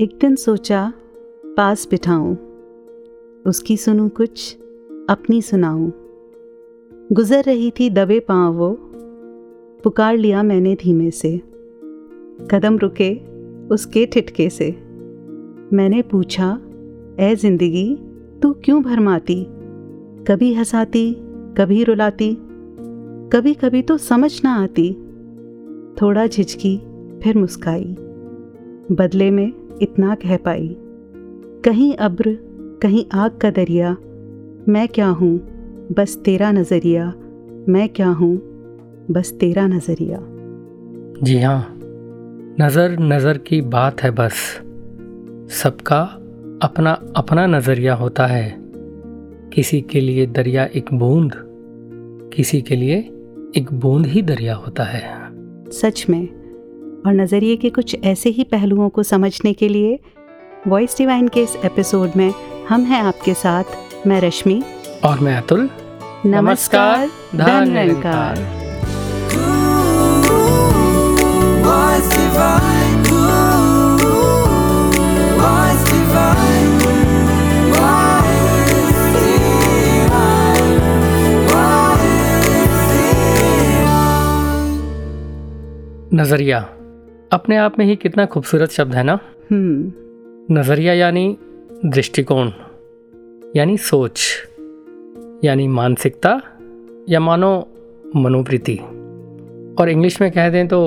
एक दिन सोचा, पास बिठाऊं। उसकी सुनूं कुछ, अपनी सुनाऊं। गुजर रही थी दबे पाँव वो, पुकार लिया मैंने धीमे से। कदम रुके उसके ठिठके से। मैंने पूछा ए ज़िंदगी, तू क्यों भरमाती? कभी हंसाती, कभी रुलाती कभी कभी तो समझ ना आती। थोड़ा झिझकी, फिर मुस्काई। बदले में इतना कह पाई। कहीं अब्र कहीं आग का दरिया मैं क्या हूँ? बस तेरा नज़रिया। मैं क्या हूँ? बस तेरा नज़रिया। जी हाँ नज़र नज़र की बात है बस। सबका अपना अपना नज़रिया होता है। किसी के लिए दरिया एक बूंद किसी के लिए एक बूंद ही दरिया होता है। सच में और नज़रिए के कुछ ऐसे ही पहलुओं को समझने के लिए वॉइस डिवाइन के इस एपिसोड में हम हैं आपके साथ मैं रश्मि और मैं अतुल नमस्कार धन निरंकार. नज़रिया अपने आप में ही कितना खूबसूरत शब्द है ना? हम्म। नज़रिया यानी दृष्टिकोण यानी सोच यानी मानसिकता या मानो मनोवृत्ति और इंग्लिश में कह दें तो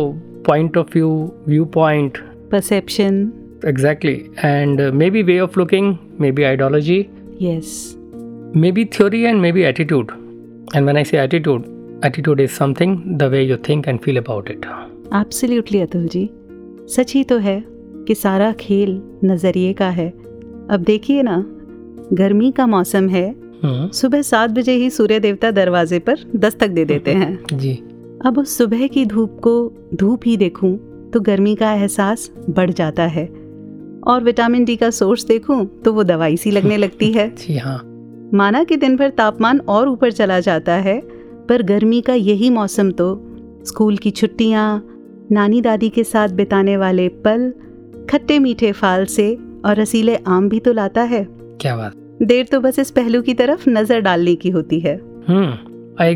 point of view view point perception exactly and maybe way of looking maybe ideology yes maybe theory and maybe attitude and when I say attitude, attitude is something the way you think and feel about it. Absolutely Atul ji सच ही तो है कि सारा खेल नज़रिए का है। अब देखिए ना गर्मी का मौसम है। हम्म, सुबह सात बजे ही सूर्य देवता दरवाजे पर दस्तक दे देते हैं। जी। अब उस सुबह की धूप को धूप ही देखूँ तो गर्मी का एहसास बढ़ जाता है। और विटामिन डी का सोर्स देखूँ तो वो दवाई सी लगने लगती है। जी हाँ। माना कि दिन भर तापमान और ऊपर चला जाता है पर गर्मी का यही मौसम तो स्कूल की छुट्टियाँ नानी दादी के साथ बिताने वाले पल खट्टे मीठे फाल से और रसीले आम भी तो लाता है। क्या बात। देर तो बस इस पहलू की तरफ़ नज़र डालने की होती है। हम्म आई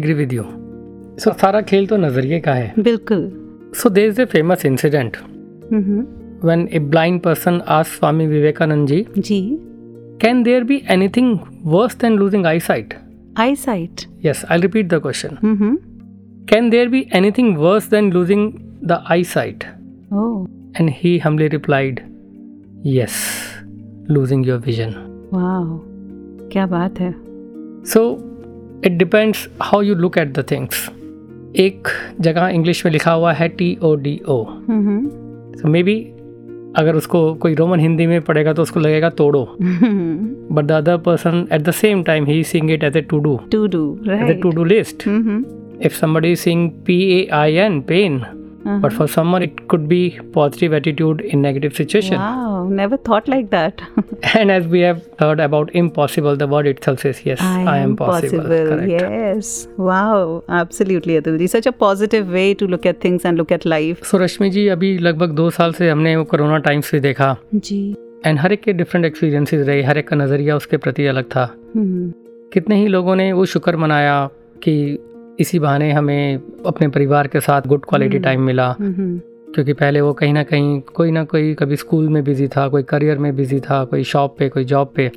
सारा खेल तो नज़रिए का है। बिल्कुल। So there famous incident hmm. A blind person us Swami Vivekananda ji ji. Can there be anything worse than losing eyesight eyesight yes I repeat the question hmm. Can there be anything worse than the eyesight? Oh And he humbly replied, Yes, losing your vision. वाह क्या बात है So it depends how you look at the things. एक जगह English में लिखा हुआ है T O D O hmm so maybe अगर उसको कोई रोमन हिंदी में पढ़ेगा तो उसको लगेगा तोड़ो hmm but the other person at the same time he is seeing it as a to to do as a right to do list hmm if somebody is seeing p a i pain but for someone it could be positive attitude in negative situation Wow, never thought like that. and as we have heard about impossible the word itself says yes i, am, possible, correct Yes. Wow, absolutely, Atulji. Such a positive way to look at things and look at life. So Rashmi ji अभी लगभग दो साल से हमने वो corona times भी देखा जी and हर एक के डिफरेंट एक्सपीरियंसेस रहे हर एक का नज़रिया उसके प्रति अलग था हम्म कितने ही लोगों ने वो शुक्र मनाया कि इसी बहाने हमें अपने परिवार के साथ गुड क्वालिटी टाइम मिला। हम्म क्योंकि पहले वो कहीं ना कहीं कोई ना कोई कभी स्कूल में बिज़ी था कोई करियर में बिज़ी था कोई शॉप पे कोई जॉब पे।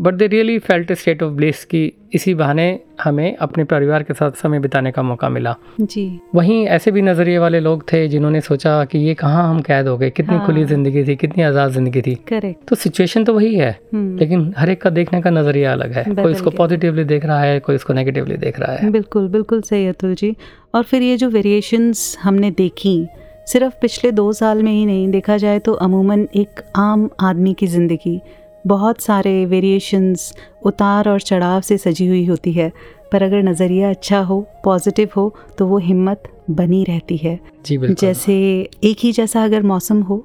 But they really felt state of bliss कि इसी बहाने हमें अपने परिवार के साथ समय बिताने का मौका मिला। जी। वहीं ऐसे भी नज़रिए वाले लोग थे जिन्होंने सोचा कि ये कहाँ हम कैद हो गए कितनी हाँ। खुली ज़िंदगी थी कितनी आज़ाद ज़िंदगी थी। करेक्ट तो सिचुएशन तो वही है हम्म। लेकिन हर एक का देखने का नज़रिया अलग है। कोई इसको पॉजिटिवली देख रहा है कोई इसको नेगेटिवली देख रहा है। बिल्कुल बिल्कुल सही अतुल जी। और फिर ये जो वेरिएशंस हमने देखी सिर्फ़ पिछले दो साल में ही नहीं देखा जाए तो अमूमन एक आम आदमी की ज़िंदगी। बहुत सारे वेरिएशंस उतार और चढ़ाव से सजी हुई होती है। पर अगर नज़रिया अच्छा हो पॉजिटिव हो तो वो हिम्मत बनी रहती है। जी बिल्कुल। जैसे एक ही जैसा अगर मौसम हो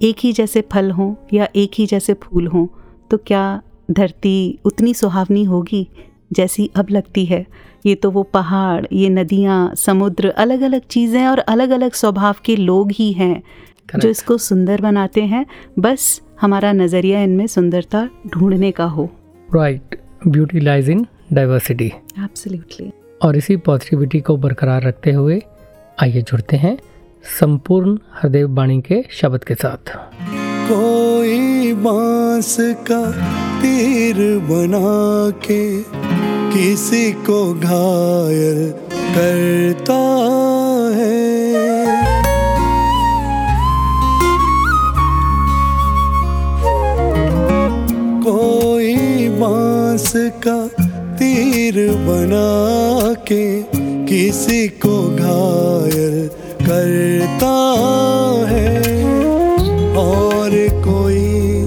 एक ही जैसे फल हों या एक ही जैसे फूल हों तो क्या धरती उतनी सुहावनी होगी जैसी अब लगती है? ये तो वो पहाड़ ये नदियाँ समुद्र अलग अलग चीज़ें और अलग अलग स्वभाव के लोग ही हैं जो इसको सुंदर बनाते हैं। बस हमारा नज़रिया इनमें सुंदरता ढूँढने का हो। Right beauty lies in diversity absolutely और इसी पॉजिटिविटी को बरकरार रखते हुए आइए जुड़ते हैं संपूर्ण हरदेव बाणी के शब्द के साथ। कोई बाँस का तीर बना के किसी को घायल करता है। कोई बाँस का तीर बना के किसी को घायल करता है। और कोई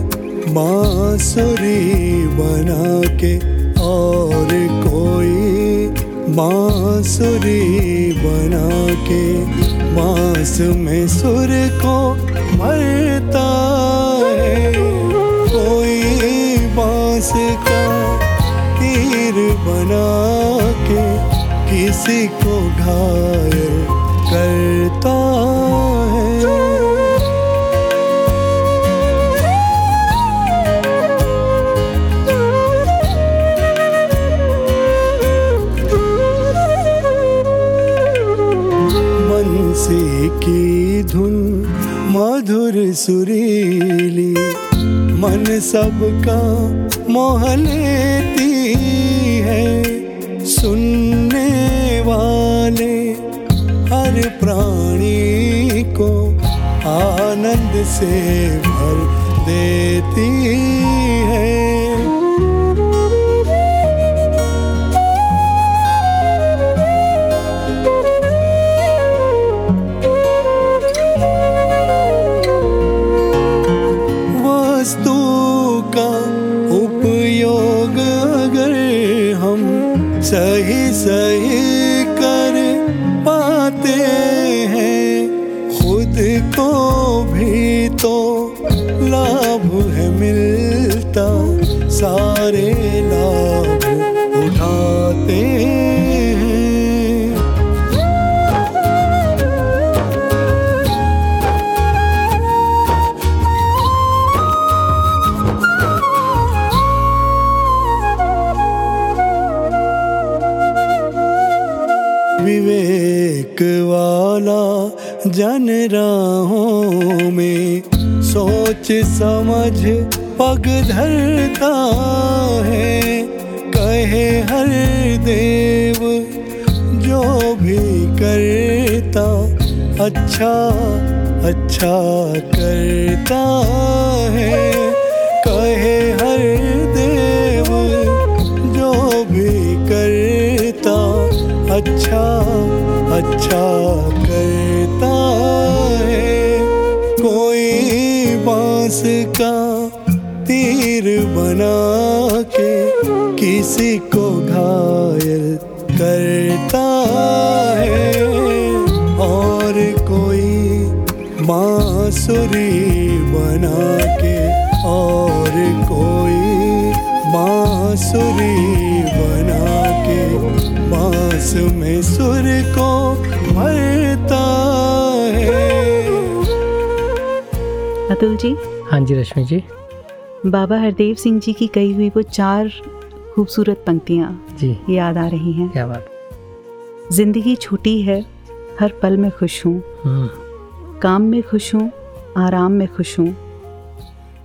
बांसुरी बना के, और कोई बांसुरी बना के बाँस में सुर को मरता है। बाँस का तीर बना के किसी को घायल करता है? बंसी की धुन मधुर सुरीली मन सबका मोह लेती है। सुनने वाले हर प्राणी को आनंद से भर देती जन राहों में सोच समझ पग धरता है। कहे हर देव, जो भी करता अच्छा अच्छा करता है। कहे हर देव, जो भी करता अच्छा अच्छा का तीर बना के किसी को घायल करता है? और कोई बांसुरी बना के और कोई बांसुरी बना के बाँस में सुर को भरता है। अतुल जी हाँ जी रश्मि जी। बाबा हरदेव सिंह जी की कही हुई वो चार खूबसूरत पंक्तियाँ जी। याद आ रही हैं। क्या बात। ज़िंदगी छोटी है हर पल में खुश हूँ। हम्म, काम में खुश हूँ आराम में खुश हूँ।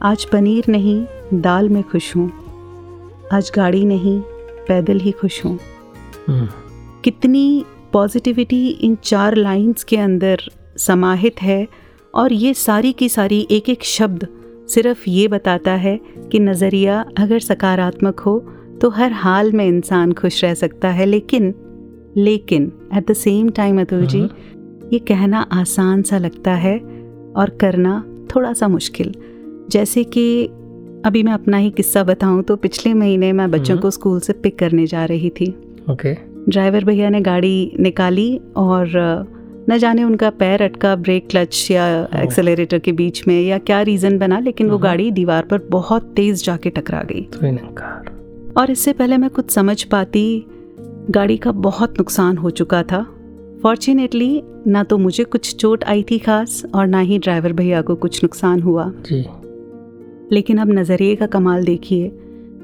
आज पनीर नहीं दाल में खुश हूँ। आज गाड़ी नहीं पैदल ही खुश हूँ। हम्म, कितनी पॉजिटिविटी इन चार लाइंस के अंदर समाहित है और ये सारी की सारी एक एक शब्द सिर्फ़ ये बताता है कि नज़रिया अगर सकारात्मक हो तो हर हाल में इंसान खुश रह सकता है। लेकिन लेकिन at the same time Atul ji ये कहना आसान सा लगता है और करना थोड़ा सा मुश्किल। जैसे कि अभी मैं अपना ही किस्सा बताऊँ तो पिछले महीने मैं बच्चों हम्म। को स्कूल से पिक करने जा रही थी। ओके। ड्राइवर भैया ने गाड़ी निकाली और न जाने उनका पैर अटका ब्रेक क्लच या एक्सेलरेटर के बीच में या क्या रीज़न बना लेकिन वो हम्म। गाड़ी दीवार पर बहुत तेज़ जाके टकरा गई। तो और इससे पहले मैं कुछ समझ पाती गाड़ी का बहुत नुकसान हो चुका था। फॉर्चुनेटली ना तो मुझे कुछ चोट आई थी खास और ना ही ड्राइवर भैया को कुछ नुकसान हुआ। जी। लेकिन अब नज़रिए का कमाल देखिए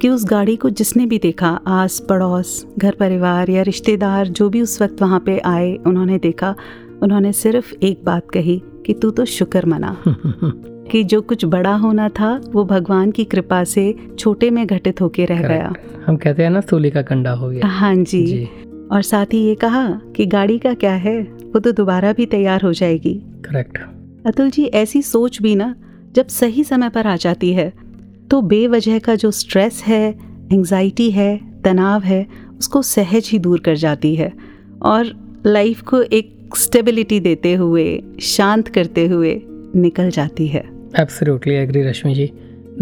कि उस गाड़ी को जिसने भी देखा आस पड़ोस घर परिवार या रिश्तेदार जो भी उस वक्त वहाँ पे आए उन्होंने देखा उन्होंने सिर्फ़ एक बात कही कि तू तो शुक्र मना। कि जो कुछ बड़ा होना था वो भगवान की कृपा से छोटे में घटित होके रह गया। हम कहते हैं ना सूली का कंडा हो गया। हाँ जी, जी। और साथ ही ये कहा कि गाड़ी का क्या है वो तो दोबारा भी तैयार हो जाएगी। करेक्ट अतुल जी ऐसी सोच भी ना जब सही समय पर आ जाती है तो बेवजह का जो स्ट्रेस है एंजाइटी है तनाव है उसको सहज ही दूर कर जाती है। और लाइफ को एक स्टेबिलिटी देते हुए शांत करते हुए निकल जाती है। Absolutely agree, Rashmi ji.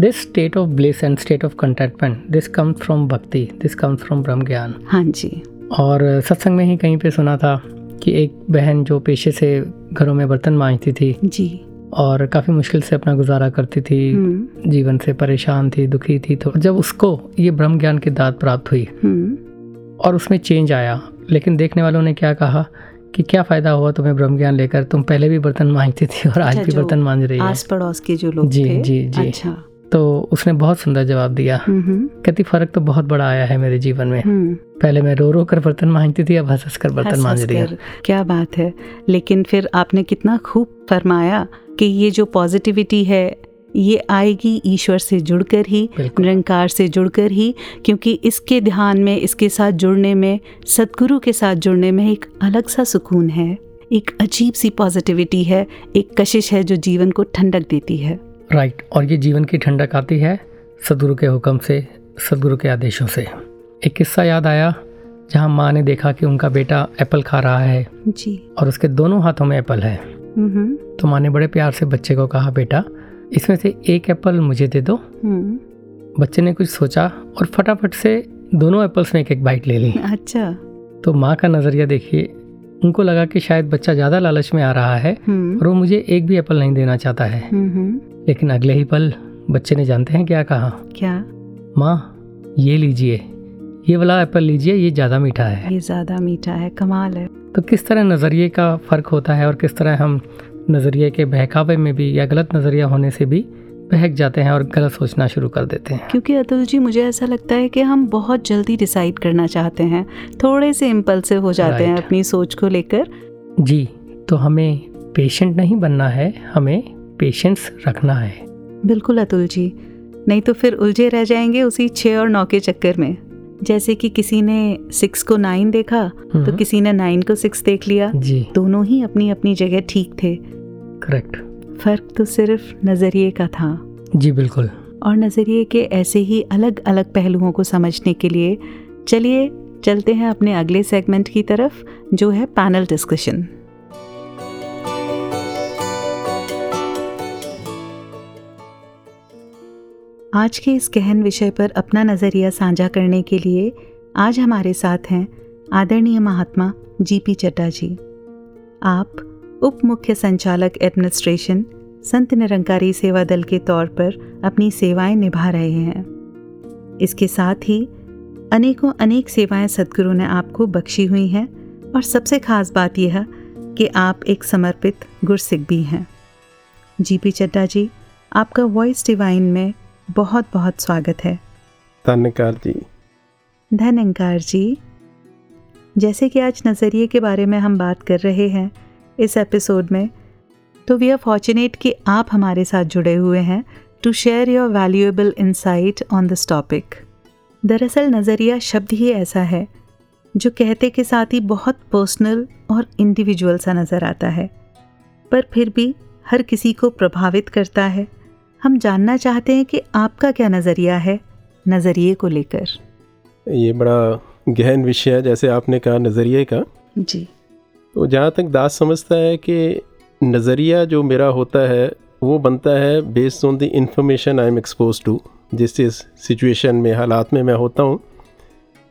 This state of bliss and state of contentment, this comes from bhakti, this comes from Brahm Gyan. हाँ जी। और सत्संग में ही कहीं पे सुना था कि एक बहन जो पेशे से घरों में बर्तन मांजती थी जी। और काफ़ी मुश्किल से अपना गुजारा करती थी हम्म। जीवन से परेशान थी दुखी थी तो जब उसको ये ब्रह्म ज्ञान की दात प्राप्त हुई हम्म। और उसमें चेंज आया लेकिन देखने वालों ने क्या कहा? कि क्या फ़ायदा हुआ तुम्हें ब्रह्म ज्ञान लेकर? तुम पहले भी बर्तन मांगती थी और आज अच्छा, भी बर्तन मांज रही है। आस पड़ोस के जो लोग जी, थे? जी, जी। अच्छा। तो उसने बहुत सुंदर जवाब दिया। कहती फ़र्क तो बहुत बड़ा आया है मेरे जीवन में। हम्म। पहले मैं रो रो कर बर्तन मांगती थी अब हंस हंस कर बर्तन हंस रही हूँ। क्या बात है। लेकिन फिर आपने कितना खूब फरमाया कि ये जो पॉजिटिविटी है ये आएगी ईश्वर से जुड़कर ही निरंकार से जुड़कर ही क्योंकि इसके ध्यान में इसके साथ जुड़ने में सदगुरु के साथ जुड़ने में एक अलग सा सुकून है। एक अजीब सी पॉजिटिविटी है एक कशिश है जो जीवन को ठंडक देती है। राइट और ये जीवन की ठंडक आती है सदगुरु के हुक्म से सदगुरु के आदेशों से। एक किस्सा याद आया जहाँ माँ ने देखा कि उनका बेटा एप्पल खा रहा है जी। और उसके दोनों हाथों में एप्पल है। तो माँ ने बड़े प्यार से बच्चे को कहा बेटा इसमें से एक एप्पल मुझे दे दो। हम्म। बच्चे ने कुछ सोचा और फटाफट से दोनों एप्पल्स में एक एक बाइट ले ली। अच्छा। तो माँ का नज़रिया देखिए उनको लगा कि शायद बच्चा ज़्यादा लालच में आ रहा है हम्म। और वो मुझे एक भी एप्पल नहीं देना चाहता है। हम्म, लेकिन अगले ही पल बच्चे ने जानते हैं क्या कहा। क्या? माँ ये लीजिए। ये वाला एप्पल लीजिए ये ज़्यादा मीठा है। ये ज़्यादा मीठा है कमाल है। तो किस तरह नज़रिए का फ़र्क होता है और किस तरह हम नज़रिए के बहकावे में भी या गलत नज़रिया होने से भी बहक जाते हैं और गलत सोचना शुरू कर देते हैं। क्योंकि अतुल जी मुझे ऐसा लगता है कि हम बहुत जल्दी डिसाइड करना चाहते हैं। थोड़े से इम्पल्सिव हो जाते हैं अपनी सोच को लेकर। जी तो हमें पेशेंट नहीं बनना है हमें पेशेंस रखना है। बिल्कुल अतुल जी नहीं तो फिर उलझे रह जाएँगे उसी छः और नौ के चक्कर में। जैसे कि किसी ने सिक्स को नाइन देखा तो हम्म, किसी ने नाइन को सिक्स देख लिया। जी। दोनों ही अपनी अपनी जगह ठीक थे। करेक्ट फ़र्क तो सिर्फ़ नज़रिए का था। जी बिल्कुल। और नज़रिए के ऐसे ही अलग अलग पहलुओं को समझने के लिए चलिए चलते हैं अपने अगले सेगमेंट की तरफ़ जो है पैनल डिस्कशन आज के इस गहन विषय पर अपना नज़रिया साझा करने के लिए आज हमारे साथ हैं आदरणीय महात्मा जीपी चड्डा जी। आप उप मुख्य संचालक एडमिनिस्ट्रेशन संत निरंकारी सेवा दल के तौर पर अपनी सेवाएँ निभा रहे हैं। इसके साथ ही अनेकों अनेक सेवाएँ सदगुरु ने आपको बख्शी हुई हैं और सबसे खास बात यह है कि आप एक समर्पित गुरसिख भी हैं। जीपी चड्डा जी, आपका वॉइस डिवाइन में बहुत बहुत स्वागत है। धन्यकार जी। धन अंकार जी। जैसे कि आज नज़रिए के बारे में हम बात कर रहे हैं इस एपिसोड में तो वी आर फॉर्चुनेट कि आप हमारे साथ जुड़े हुए हैं to share your valuable insight on this topic दरअसल नज़रिया शब्द ही ऐसा है जो कहते के साथ ही बहुत पर्सनल और इंडिविजुअल सा नज़र आता है पर फिर भी हर किसी को प्रभावित करता है हम जानना चाहते हैं कि आपका क्या नज़रिया है नज़रिए को लेकर। ये बड़ा गहन विषय है जैसे आपने कहा नज़रिए का। जी। तो जहाँ तक दास समझता है कि नज़रिया जो मेरा होता है वो बनता है based on the information I am expose to जिस जिस सिचुएशन में हालात में मैं होता हूँ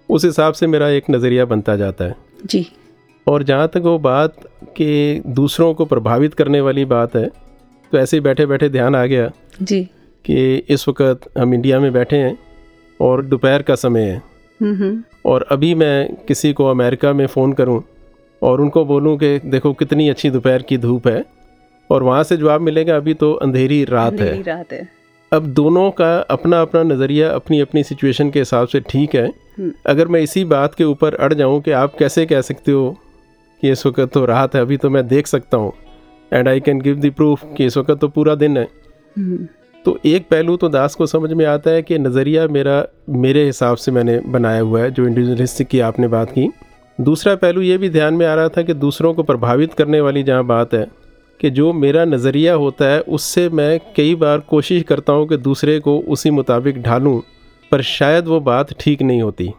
उस हिसाब से मेरा एक नज़रिया बनता जाता है। जी। और जहाँ तक वो बात कि दूसरों को प्रभावित करने वाली बात है तो ऐसे ही बैठे बैठे ध्यान आ गया जी। कि इस वक्त हम इंडिया में बैठे हैं और दोपहर का समय है। हम्म और अभी मैं किसी को अमेरिका में फ़ोन करूँ और उनको बोलूँ कि देखो कितनी अच्छी दोपहर की धूप है और वहाँ से जवाब मिलेगा अभी तो अंधेरी रात है। रात है। अब दोनों का अपना अपना नज़रिया अपनी अपनी सिचुएशन के हिसाब से ठीक है। अगर मैं इसी बात के ऊपर अड़ जाऊँ कि आप कैसे कह सकते हो कि इस वक्त तो राहत है अभी तो मैं देख सकता हूँ। And I can give the proof कि इस वक्त तो पूरा दिन है। तो एक पहलू तो दास को समझ में आता है कि नज़रिया मेरा मेरे हिसाब से मैंने बनाया हुआ है जो इंडिविजुअलिस्टिक की आपने बात की। दूसरा पहलू ये भी ध्यान में आ रहा था कि दूसरों को प्रभावित करने वाली जहाँ बात है कि जो मेरा नज़रिया होता है उससे मैं कई बार कोशिश करता हूँ कि दूसरे को उसी मुताबिक ढालूँ पर शायद वो बात ठीक नहीं होती।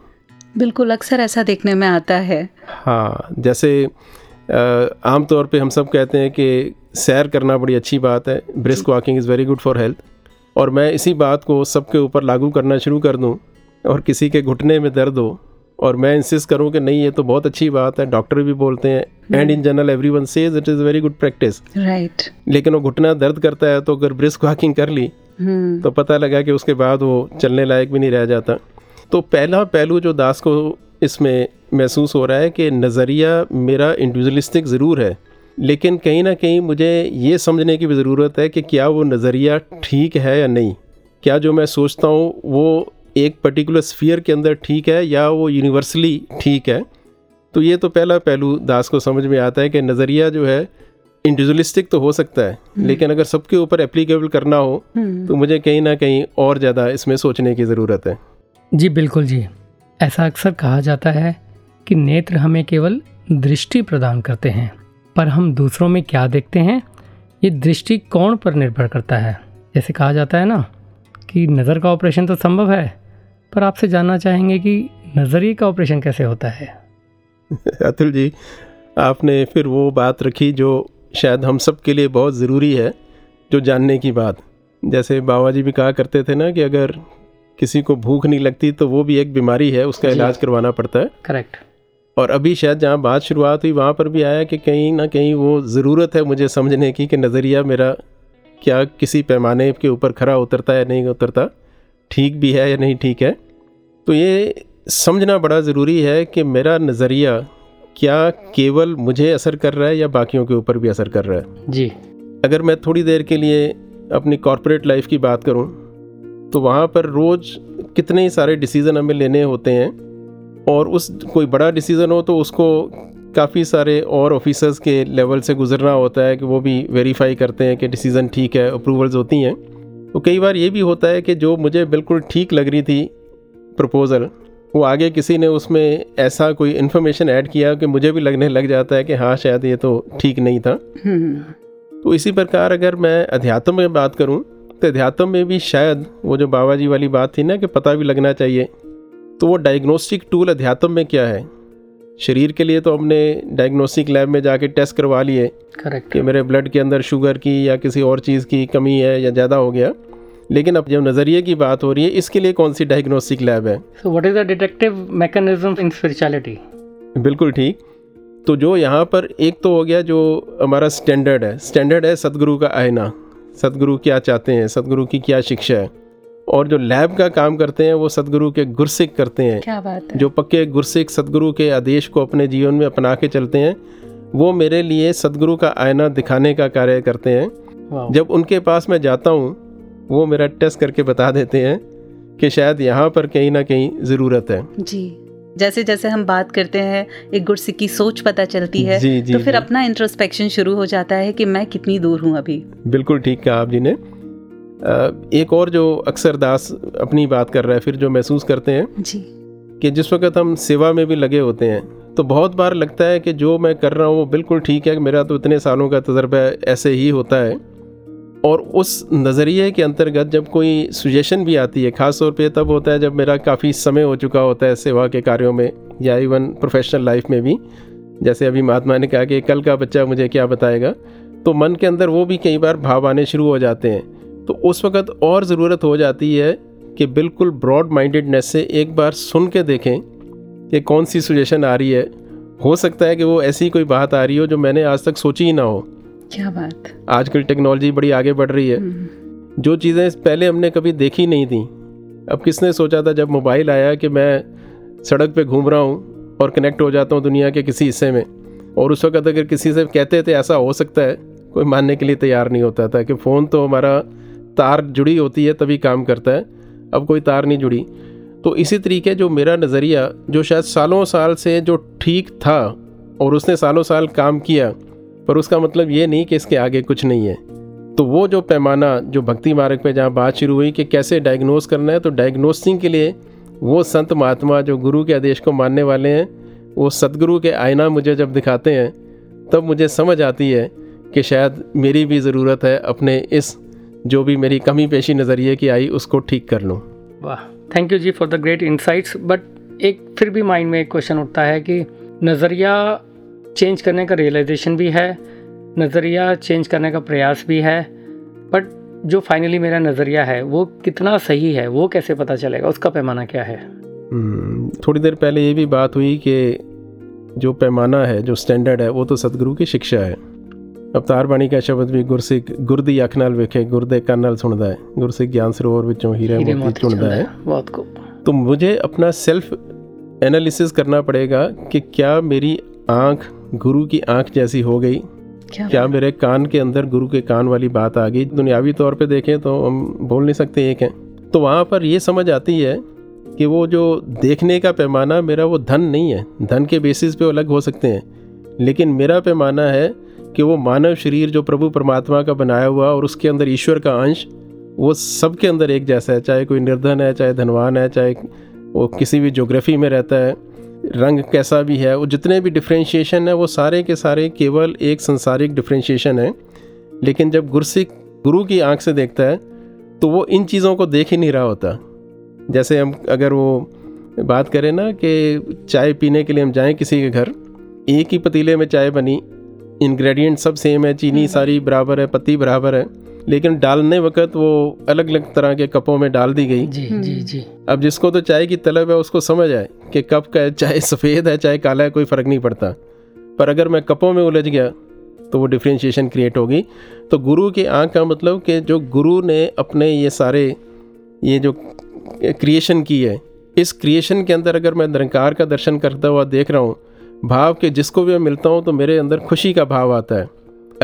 बिल्कुल अक्सर ऐसा देखने में आता है। हाँ जैसे आम तौर पे हम सब कहते हैं कि सैर करना बड़ी अच्छी बात है। Brisk walking is very good for health. और मैं इसी बात को सबके ऊपर लागू करना शुरू कर दूँ और किसी के घुटने में दर्द हो और मैं इंसिस्ट करूँ कि नहीं ये तो बहुत अच्छी बात है डॉक्टर भी बोलते हैं। And in general everyone says it is very good practice right लेकिन वो घुटना दर्द करता है तो अगर ब्रिस्क वॉकिंग कर ली हम्म। तो पता लगा कि उसके बाद वो चलने लायक भी नहीं रह जाता। तो पहला पहलू जो दास को इसमें महसूस हो रहा है कि नज़रिया मेरा इंडिविजुअलिस्टिक ज़रूर है। लेकिन कहीं ना कहीं मुझे ये समझने की भी ज़रूरत है कि क्या वो नज़रिया ठीक है या नहीं। क्या जो मैं सोचता हूँ वो एक पर्टिकुलर स्फीयर के अंदर ठीक है या वो यूनिवर्सली ठीक है? तो ये तो पहला पहलू दास को समझ में आता है कि नज़रिया जो है इंडिविजुअलिस्टिक तो हो सकता है लेकिन अगर सबके ऊपर एप्लीकेबल करना हो तो मुझे कहीं ना कहीं और ज़्यादा इसमें सोचने की ज़रूरत है। जी बिल्कुल जी। ऐसा अक्सर कहा जाता है कि नेत्र हमें केवल दृष्टि प्रदान करते हैं, पर हम दूसरों में क्या देखते हैं, ये दृष्टिकोण पर निर्भर करता है? जैसे कहा जाता है ना कि नज़र का ऑपरेशन तो संभव है, पर आपसे जानना चाहेंगे कि नज़रिए का ऑपरेशन कैसे होता है? अतुल जी, आपने फिर वो बात रखी जो शायद हम सब के लिए बहुत ज़रूरी है, जो जानने की बात। जैसे बाबा जी भी कहा करते थे ना कि अगर किसी को भूख नहीं लगती तो वो भी एक बीमारी है उसका इलाज करवाना पड़ता है। करेक्ट। और अभी शायद जहाँ बात शुरुआत हुई वहाँ पर भी आया कि कहीं ना कहीं वो ज़रूरत है मुझे समझने की कि नज़रिया मेरा क्या किसी पैमाने के ऊपर खरा उतरता है या नहीं उतरता ठीक भी है या नहीं ठीक है। तो ये समझना बड़ा ज़रूरी है कि मेरा नज़रिया क्या केवल मुझे असर कर रहा है या बाकियों के ऊपर भी असर कर रहा है। जी। अगर मैं थोड़ी देर के लिए अपनी कॉरपोरेट लाइफ की बात करूँ तो वहाँ पर रोज़ कितने ही सारे डिसीज़न हमें लेने होते हैं। और उस कोई बड़ा डिसीज़न हो तो उसको काफ़ी सारे और ऑफिसर्स के लेवल से गुजरना होता है कि वो भी वेरीफाई करते हैं कि डिसीज़न ठीक है अप्रूवल्स होती हैं। तो कई बार ये भी होता है कि जो मुझे बिल्कुल ठीक लग रही थी प्रपोज़ल वो आगे किसी ने उसमें ऐसा कोई इन्फॉर्मेशन ऐड किया कि मुझे भी लगने लग जाता है कि हाँ शायद ये तो ठीक नहीं था। हम्म। तो इसी प्रकार अगर मैं अध्यात्म में बात करूँ तो अध्यात्म में भी शायद वो जो बाबा जी वाली बात थी ना कि पता भी लगना चाहिए तो वो डायग्नोस्टिक टूल अध्यात्म में क्या है? शरीर के लिए तो हमने डायग्नोस्टिक लैब में जाके टेस्ट करवा लिए करेक्ट कि मेरे ब्लड के अंदर शुगर की या किसी और चीज़ की कमी है या ज़्यादा हो गया। लेकिन अब जब नज़रिए की बात हो रही है इसके लिए कौन सी डायग्नोस्टिक लैब है? So what is the detective mechanism in spirituality बिल्कुल ठीक। तो जो यहाँ पर एक तो हो गया जो हमारा स्टैंडर्ड है। स्टैंडर्ड है सदगुरु का आईना। सदगुरु क्या चाहते हैं? सदगुरु की क्या शिक्षा है? और जो लैब का काम करते हैं वो सदगुरु के गुरसिक करते हैं। क्या बात है। जो पक्के गुरसिक सदगुरु के आदेश को अपने जीवन में अपना के चलते हैं वो मेरे लिए सदगुरु का आईना दिखाने का कार्य करते हैं। जब उनके पास मैं जाता हूँ वो मेरा टेस्ट करके बता देते हैं कि शायद यहाँ पर कहीं ना कहीं ज़रूरत है। जी। जैसे जैसे हम बात करते हैं एक गुरसिक की सोच पता चलती है जी, जी, तो फिर जी। अपना इंट्रोस्पेक्शन शुरू हो जाता है कि मैं कितनी दूर हूँ अभी। बिल्कुल ठीक कहा आप जी ने। एक और जो अक्सर दास अपनी बात कर रहा है फिर जो महसूस करते हैं जी। कि जिस वक्त हम सेवा में भी लगे होते हैं तो बहुत बार लगता है कि जो मैं कर रहा हूँ वो बिल्कुल ठीक है मेरा तो इतने सालों का तजर्बा ऐसे ही होता है। और उस नज़रिए के अंतर्गत जब कोई सुजेशन भी आती है, ख़ास तौर पे तब होता है जब मेरा काफ़ी समय हो चुका होता है सेवा के कार्यों में या इवन प्रोफेशनल लाइफ में भी। जैसे अभी महात्मा ने कहा कि कल का बच्चा मुझे क्या बताएगा? तो मन के अंदर वो भी कई बार भाव आने शुरू हो जाते हैं। तो उस वक्त और ज़रूरत हो जाती है कि बिल्कुल ब्रॉड माइंडेडनेस से एक बार सुन के देखें कि कौन सी सुजेशन आ रही है। हो सकता है कि वो ऐसी कोई बात आ रही हो जो मैंने आज तक सोची ही ना हो। क्या बात? आजकल टेक्नोलॉजी बड़ी आगे बढ़ रही है। हम्म, जो चीज़ें पहले हमने कभी देखी नहीं थी। अब किसने सोचा था जब मोबाइल आया कि मैं सड़क पे घूम रहा हूँ और कनेक्ट हो जाता हूँ दुनिया के किसी हिस्से में। और उस वक्त अगर किसी से कहते थे ऐसा हो सकता है कोई मानने के लिए तैयार नहीं होता था कि फ़ोन तो हमारा तार जुड़ी होती है तभी काम करता है। अब कोई तार नहीं जुड़ी। तो इसी तरीके जो मेरा नज़रिया जो शायद सालों साल से जो ठीक था और उसने सालों साल काम किया पर उसका मतलब ये नहीं कि इसके आगे कुछ नहीं है। तो वो जो पैमाना, जो भक्ति मार्ग पे जहाँ बात शुरू हुई कि कैसे डायग्नोस करना है तो डायग्नोसिंग के लिए वो संत महात्मा जो गुरु के आदेश को मानने वाले हैं, वो सदगुरु के आईना मुझे जब दिखाते हैं, तब मुझे समझ आती है कि शायद मेरी भी ज़रूरत है अपने इस जो भी मेरी कमी पेशी नज़रिए की आई, उसको ठीक कर लूँ। वाह thank you ji for the great insights but एक फिर भी माइंड में एक क्वेश्चन उठता है कि नज़रिया चेंज करने का रियलाइजेशन भी है नज़रिया चेंज करने का प्रयास भी है बट जो फाइनली मेरा नज़रिया है वो कितना सही है वो कैसे पता चलेगा उसका पैमाना क्या है हम्म, थोड़ी देर पहले ये भी बात हुई कि जो पैमाना है जो स्टैंडर्ड है वो तो सतगुरु की शिक्षा है ਅਵਤਾਰ ਬਾਣੀ ਕਾ ਸ਼ਬਦ ਵੀ ਗੁਰਸਿੱਖ ਗੁਰ ਦੀ ਅੱਖ ਨਾਲ ਵੇਖੇ ਗੁਰ ਦੇ ਕੰਨ ਨਾਲ ਸੁਣਦਾ ਹੈ ਗੁਰਸਿੱਖ ਗਿਆਨ ਸਰੋਵਰ ਵਿੱਚੋਂ ਹੀਰੇ हीरे ਮੋਤੀ मोती ਚੁਣਦਾ चुनता है है बहुत को तो मुझे अपना सेल्फ एनालिसिस करना पड़ेगा कि क्या मेरी आंख गुरु की आँख जैसी हो गई। क्या क्या मेरे कान के अंदर गुरु के कान वाली बात आ गई? दुनियावी तौर पे देखें तो हम बोल नहीं सकते एक हैं। तो वहाँ पर ये समझ आती है कि वो जो देखने का पैमाना मेरा वो धन नहीं है। धन के बेसिस पे अलग हो सकते हैं। लेकिन मेरा पैमाना है कि वो मानव शरीर जो प्रभु परमात्मा का बनाया हुआ और उसके अंदर ईश्वर का अंश वो सबके अंदर एक जैसा है। चाहे कोई निर्धन है चाहे धनवान है चाहे वो किसी भी ज्योग्राफी में रहता है। रंग कैसा भी है वो जितने भी डिफ्रेंशिएशन है वो सारे के सारे केवल एक संसारिक डिफ्रेंशिएशन है। लेकिन जब गुरसिक गुरु की आँख से देखता है तो वो इन चीज़ों को देख ही नहीं रहा होता। जैसे हम अगर वो बात करें ना कि चाय पीने के लिए हम जाएँ किसी के घर एक ही पतीले में चाय बनी इंग्रेडिएंट सब सेम है चीनी सारी बराबर है पत्ती बराबर है लेकिन डालने वक्त वो अलग अलग तरह के कपों में डाल दी गई। जी जी जी। अब जिसको तो चाय की तलब है उसको समझ आए कि कप का है चाहे सफ़ेद है चाहे काला है कोई फ़र्क नहीं पड़ता। पर अगर मैं कपों में उलझ गया तो वो डिफ्रेंशिएशन क्रिएट होगी। तो गुरु की आँख का मतलब कि जो गुरु ने अपने ये सारे ये जो क्रिएशन की है इस क्रिएशन के अंदर अगर मैं निरंकार का दर्शन करता हुआ देख रहा हूँ भाव के जिसको भी मैं मिलता हूँ तो मेरे अंदर खुशी का भाव आता है।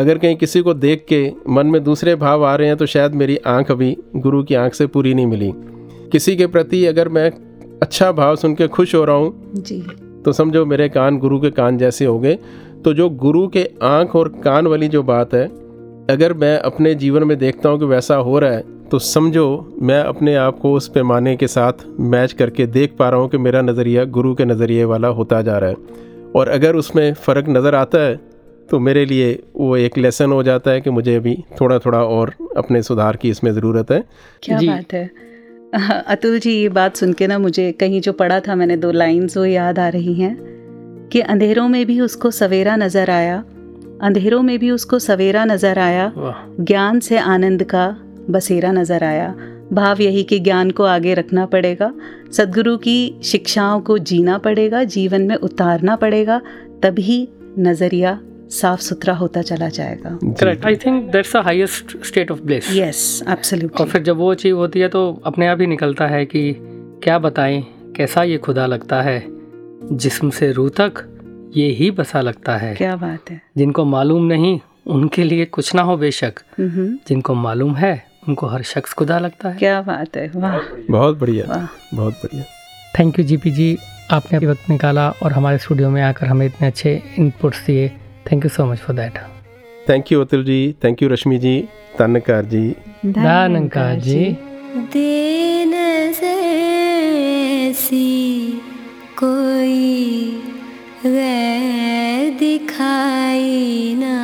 अगर कहीं किसी को देख के मन में दूसरे भाव आ रहे हैं तो शायद मेरी आँख अभी गुरु की आँख से पूरी नहीं मिली। किसी के प्रति अगर मैं अच्छा भाव सुन के खुश हो रहा हूँ जी। तो समझो मेरे कान गुरु के कान जैसे हो गए। तो जो गुरु के आँख और कान वाली जो बात है अगर मैं अपने जीवन में देखता हूँ कि वैसा हो रहा है तो समझो मैं अपने आप को उस पैमाने के साथ मैच करके देख पा रहा हूँ कि मेरा नज़रिया गुरु के नज़रिए वाला होता जा रहा है। और अगर उसमें फ़र्क नज़र आता है तो मेरे लिए वो एक लेसन हो जाता है कि मुझे अभी थोड़ा थोड़ा और अपने सुधार की इसमें ज़रूरत है। क्या जी। बात है। अतुल जी ये बात सुन के ना मुझे कहीं जो पढ़ा था मैंने दो लाइन्स वो याद आ रही हैं कि अंधेरों में भी उसको सवेरा नज़र आया अंधेरों में भी उसको सवेरा नज़र आया ज्ञान से आनंद का बसेरा नज़र आया। भाव यही कि ज्ञान को आगे रखना पड़ेगा सदगुरु की शिक्षाओं को जीना पड़ेगा जीवन में उतारना पड़ेगा तभी नज़रिया साफ़ सुथरा होता चला जाएगा। Correct I think that's the highest state of bliss yes absolutely और फिर जब वो चीज़ होती है तो अपने आप ही निकलता है कि क्या बताएँ कैसा ये खुदा लगता है? जिस्म से रूह तक ये ही बसा लगता है। क्या बात है। जिनको मालूम नहीं उनके लिए कुछ ना हो बेशक। हम्म, जिनको मालूम है उनको हर शख्स खुदा लगता है। क्या बात है वाह। बहुत बढ़िया बहुत बढ़िया। थैंक यू जीपी जी आपने अभी वक्त निकाला और हमारे स्टूडियो में आकर हमें इतने अच्छे इनपुट्स दिए। thank you so much for that thank you Atul ji thank you Rashmi ji तन्नकार ji दानंका ji then ऐसी कोई गैर दिखाई ना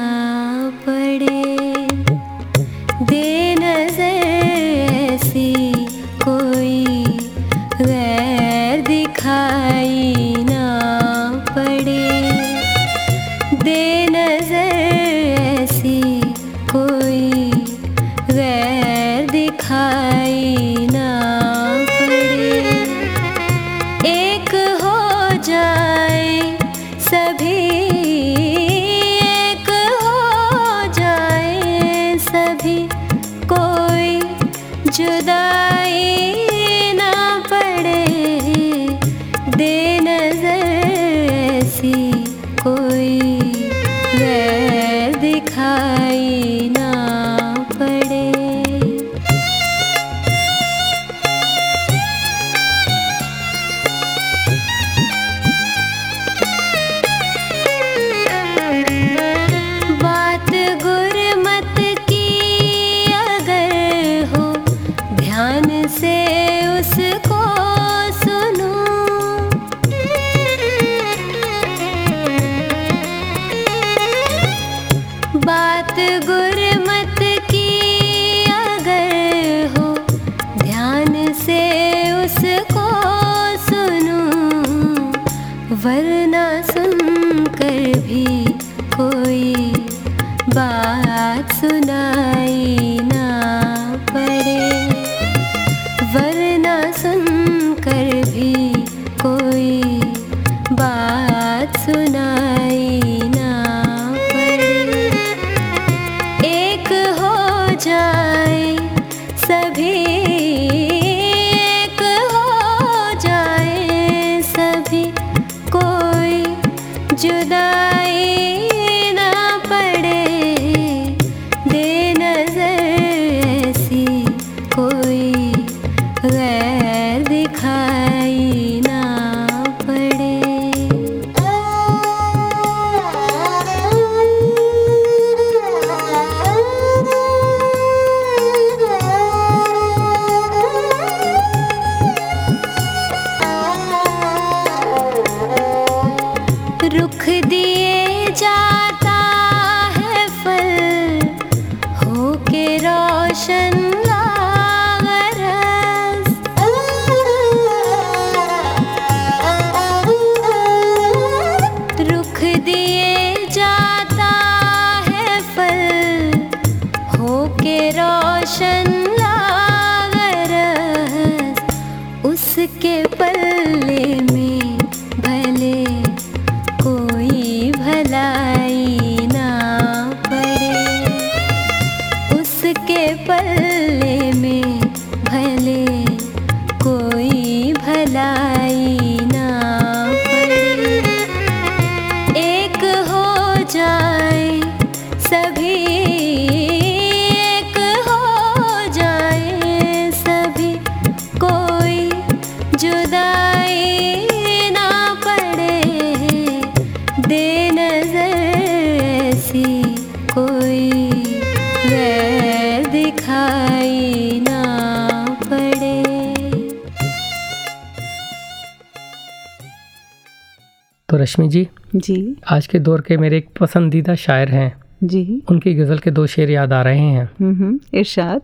रश्मि जी जी। आज के दौर के मेरे एक पसंदीदा शायर हैं। जी। उनकी गज़ल के दो शेर याद आ रहे हैं। हम्म हम्म, इरशाद।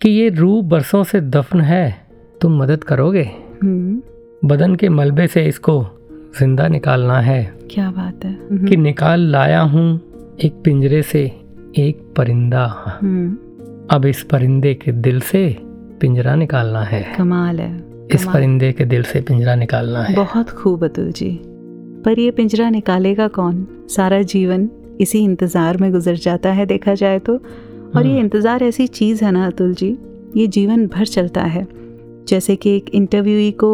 कि ये रूह बरसों से दफन है तुम मदद करोगे? हम्म। बदन के मलबे से इसको ज़िंदा निकालना है। क्या बात है। कि निकाल लाया हूँ एक पिंजरे से एक परिंदा। अब इस परिंदे के दिल से पिंजरा निकालना है। कमाल है इस परिंदे के दिल से पिंजरा निकालना है। बहुत खूब अतुल जी। पर ये पिंजरा निकालेगा कौन? सारा जीवन इसी इंतज़ार में गुजर जाता है देखा जाए तो। और ये हम्म। इंतज़ार ऐसी चीज़ है ना अतुल जी ये जीवन भर चलता है। जैसे कि एक इंटरव्यूई को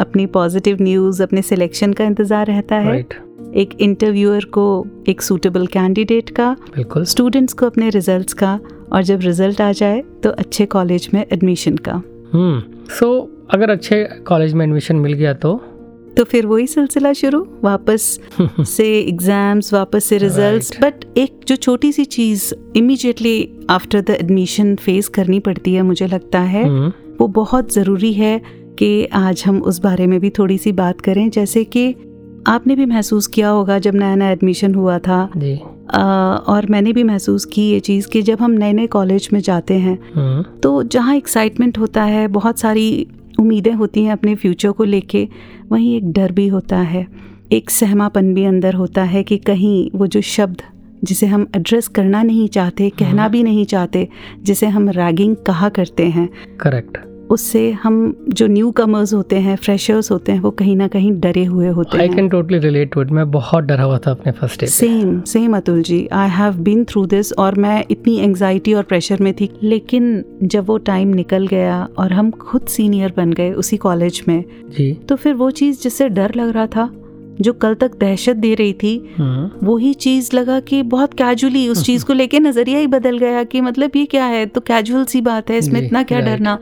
अपनी पॉजिटिव न्यूज़ अपने सिलेक्शन का इंतज़ार रहता है। राइट एक इंटरव्यूअर को एक सूटेबल कैंडिडेट का बिल्कुल। स्टूडेंट्स को अपने रिजल्ट्स का और जब रिज़ल्ट आ जाए तो अच्छे कॉलेज में एडमिशन का। हम्म। सो so, अगर अच्छे कॉलेज में एडमिशन मिल गया तो? तो फिर वही सिलसिला शुरू वापस से एग्ज़ाम्स वापस से रिजल्ट्स Right. बट एक जो छोटी सी चीज़ immediately after the admission face करनी पड़ती है मुझे लगता है हम्म, वो बहुत ज़रूरी है कि आज हम उस बारे में भी थोड़ी सी बात करें। जैसे कि आपने भी महसूस किया होगा जब नया नया एडमिशन हुआ था। जी। आ, और मैंने भी महसूस की ये चीज़ कि जब हम नए नए कॉलेज में जाते हैं हम्म, तो जहाँ एक्साइटमेंट होता है बहुत सारी उम्मीदें होती हैं अपने फ्यूचर को लेके वहीं एक डर भी होता है एक सहमापन भी अंदर होता है कि कहीं वो जो शब्द जिसे हम एड्रेस करना नहीं चाहते कहना भी नहीं चाहते जिसे हम रैगिंग कहा करते हैं। करेक्ट उससे हम जो न्यू कमर्स होते हैं फ्रेशर्स होते हैं वो कहीं ना कहीं डरे हुए होते आई हैं। Can totally relate to it मैं बहुत डरा हुआ था अपने first day same same Atul ji. I have been through this और मैं इतनी एंजाइटी और प्रेशर में थी। लेकिन जब वो टाइम निकल गया और हम खुद सीनियर बन गए उसी कॉलेज में जी। तो फिर वो चीज़ जिससे डर लग रहा था जो कल तक दहशत दे रही थी हम्म, वही चीज़ लगा कि बहुत कैजुअली उस चीज़ को लेके नज़रिया ही बदल गया कि मतलब ये क्या है? तो कैजुअल सी बात है इसमें इतना क्या. डरना?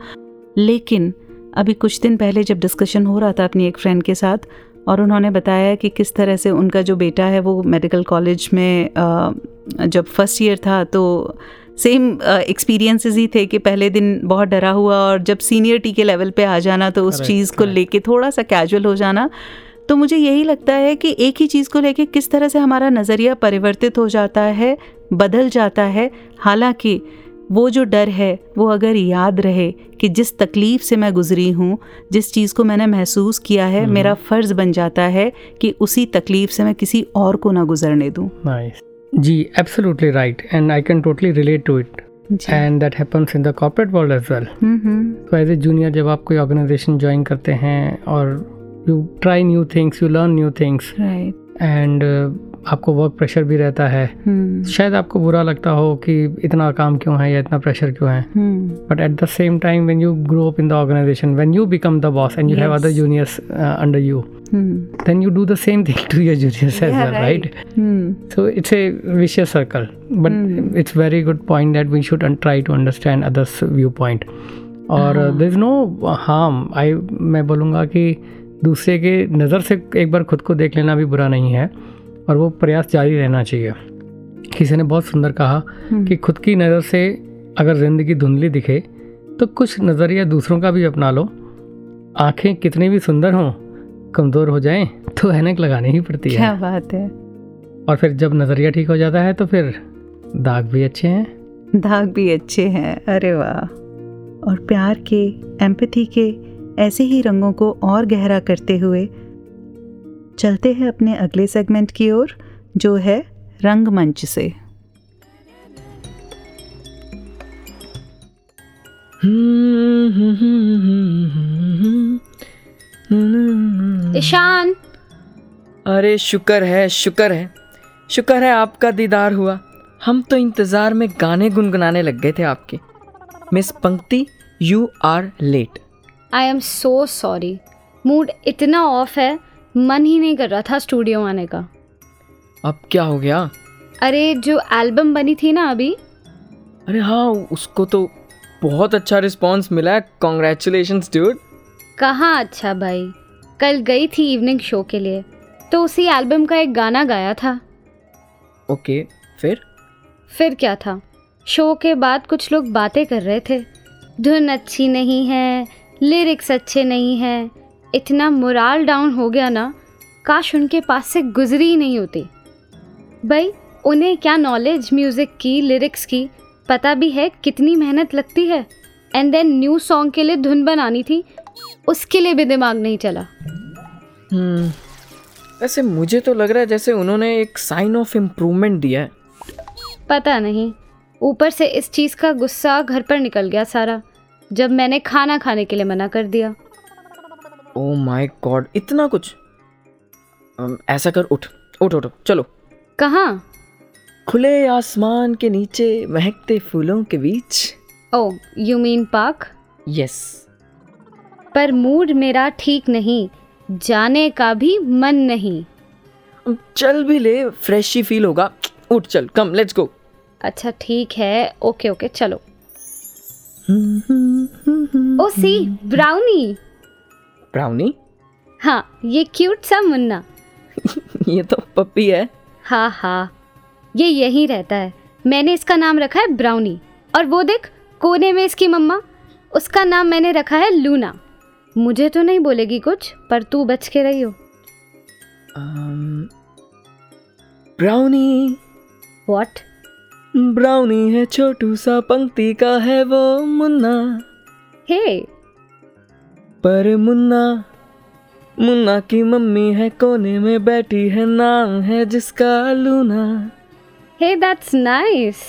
लेकिन अभी कुछ दिन पहले जब डिस्कशन हो रहा था अपनी एक फ्रेंड के साथ और उन्होंने बताया कि किस तरह से उनका जो बेटा है वो मेडिकल कॉलेज में जब फ़र्स्ट ईयर था तो सेम एक्सपीरियंसेस ही थे कि पहले दिन बहुत डरा हुआ और जब सीनियरिटी के लेवल पे आ जाना तो उस चीज़ को. लेके थोड़ा सा कैजुअल हो जाना तो मुझे यही लगता है कि एक ही चीज़ को लेके किस तरह से हमारा नज़रिया परिवर्तित हो जाता है बदल जाता है हालाँकि वो जो डर है वो अगर याद रहे कि जिस तकलीफ़ से मैं गुजरी हूँ जिस चीज़ को मैंने महसूस किया है मेरा फ़र्ज़ बन जाता है कि उसी तकलीफ़ से मैं किसी और को ना गुजरने दूँ। जी absolutely right and I can totally relate to it and that happens in the corporate world as well hmm hmm. तो एज ए जूनियर जब आप कोई ऑर्गेनाइजेशन ज्वाइन करते हैं और you try new things you learn new things and आपको work pressure भी रहता है। hmm. शायद आपको बुरा लगता हो कि इतना काम क्यों है या इतना प्रेशर क्यों है। But at the same time when you grow up in organization organization when you become the boss and you have other juniors under you then you do the same thing to your juniors as well right so it's a vicious circle but it's very good point that we should try to understand others view point और there is no harm I मैं बोलूँगा कि दूसरे के नज़र से एक बार खुद को देख लेना भी बुरा नहीं है. और वो प्रयास जारी रहना चाहिए। किसी ने बहुत सुंदर कहा हम्म। कि खुद की नज़र से अगर ज़िंदगी धुंधली दिखे तो कुछ नज़रिया दूसरों का भी अपना लो। आँखें कितनी भी सुंदर हों कमज़ोर हो जाएँ तो ऐनक लगानी ही पड़ती क्या है बात है। और फिर जब नज़रिया ठीक हो जाता है तो फिर दाग भी अच्छे हैं। दाग भी अच्छे हैं अरे वाह। और प्यार के एम्पथी के ऐसे ही रंगों को और गहरा करते हुए चलते हैं अपने अगले सेगमेंट की ओर जो है रंगमंच से। ईशान। अरे शुक्र है शुक्र है। शुक्र है आपका दीदार हुआ। हम तो इंतज़ार में गाने गुनगुनाने लग गए थे आपके। Miss Pankti you are late I am so sorry mood इतना ऑफ़ है मन ही नहीं कर रहा था स्टूडियो आने का। अब क्या हो गया? अरे जो एल्बम बनी थी ना अभी। अरे हाँ उसको तो बहुत अच्छा रिस्पांस मिला है। कॉन्ग्रेचुलेशन ड्यूड कहाँ अच्छा भाई? कल गई थी इवनिंग शो के लिए तो उसी एल्बम का एक गाना गाया था। ओके फिर? फिर क्या था? शो के बाद कुछ लोग बातें कर रहे थे। धुन अच्छी नहीं है लिरिक्स अच्छे नहीं हैं इतना मोराल डाउन हो गया ना काश उनके पास से गुजरी ही नहीं होती। भाई उन्हें क्या नॉलेज म्यूज़िक की लिरिक्स की पता भी है कितनी मेहनत लगती है? एंड देन न्यू सॉन्ग के लिए धुन बनानी थी उसके लिए भी दिमाग नहीं चला। हम्म वैसे मुझे तो लग रहा है जैसे उन्होंने एक साइन ऑफ़ इम्प्रूवमेंट दिया है। पता नहीं ऊपर से इस चीज़ का गुस्सा घर पर निकल गया सारा जब मैंने खाना खाने के लिए मना कर दिया। ओ माय गॉड इतना कुछ। ऐसा कर उठ उठ उठ चलो। कहाँ? खुले आसमान के नीचे महकते फूलों के बीच। Oh you mean park yes पर मूड मेरा ठीक नहीं जाने का भी मन नहीं। चल भी ले फ्रेश ही फील होगा। उठ चल कम लेट्स गो अच्छा ठीक है। ओके ओके चलो। Oh see brownie brownie? हाँ ये क्यूट सा मुन्ना। ये तो पप्पी है। हाँ हाँ। ये यहीं रहता है। मैंने इसका नाम रखा है ब्राउनी। और वो देख कोने में इसकी मम्मा। उसका नाम मैंने रखा है लूना। मुझे तो नहीं बोलेगी कुछ पर तू बच के रही हो। ब्राउनी। व्हाट ब्राउनी है छोटू सा पंक्ति का है वो मुन्ना। हे पर मुन्ना मुन्ना की मम्मी है कोने में बैठी है नाम है जिसका Luna. Hey that's nice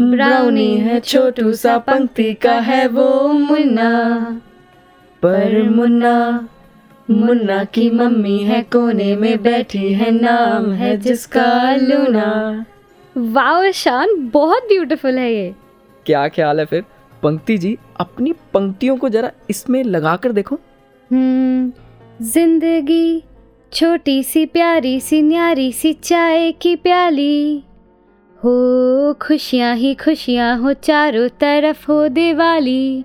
brownie है छोटू सा पंक्ति का है वो मुन्ना। पर मुन्ना मुन्ना की मम्मी है कोने में बैठी है नाम है जिसका लूना। वाह शान बहुत ब्यूटीफुल है ये। क्या ख्याल है फिर? पंक्ति जी अपनी पंक्तियों को जरा इसमें लगा कर देखो। हम्म ज़िंदगी छोटी सी प्यारी सी न्यारी सी चाय की प्याली। हो खुशियाँ ही खुशियाँ हो चारों तरफ़ हो दिवाली।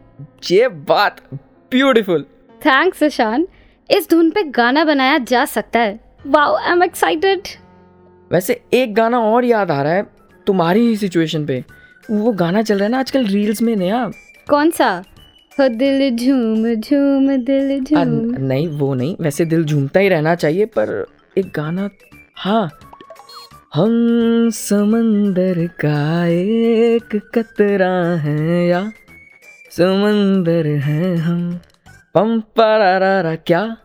ये बात ब्यूटीफुल। थैंक्स ईशान। इस धुन पे गाना बनाया जा सकता है। Wow I am excited. वैसे एक गाना और याद आ रहा है तुम्हारी ही सिचुएशन पे। वो गाना चल रहा है ना आजकल रील्स में नया। कौन सा? हो दिल झूम झूम दिल झूम। नहीं वो नहीं। वैसे दिल झूमता ही रहना चाहिए पर एक गाना हाँ। हम समंदर का एक कतरा है या? समंदर है हम। पम परारा क्या?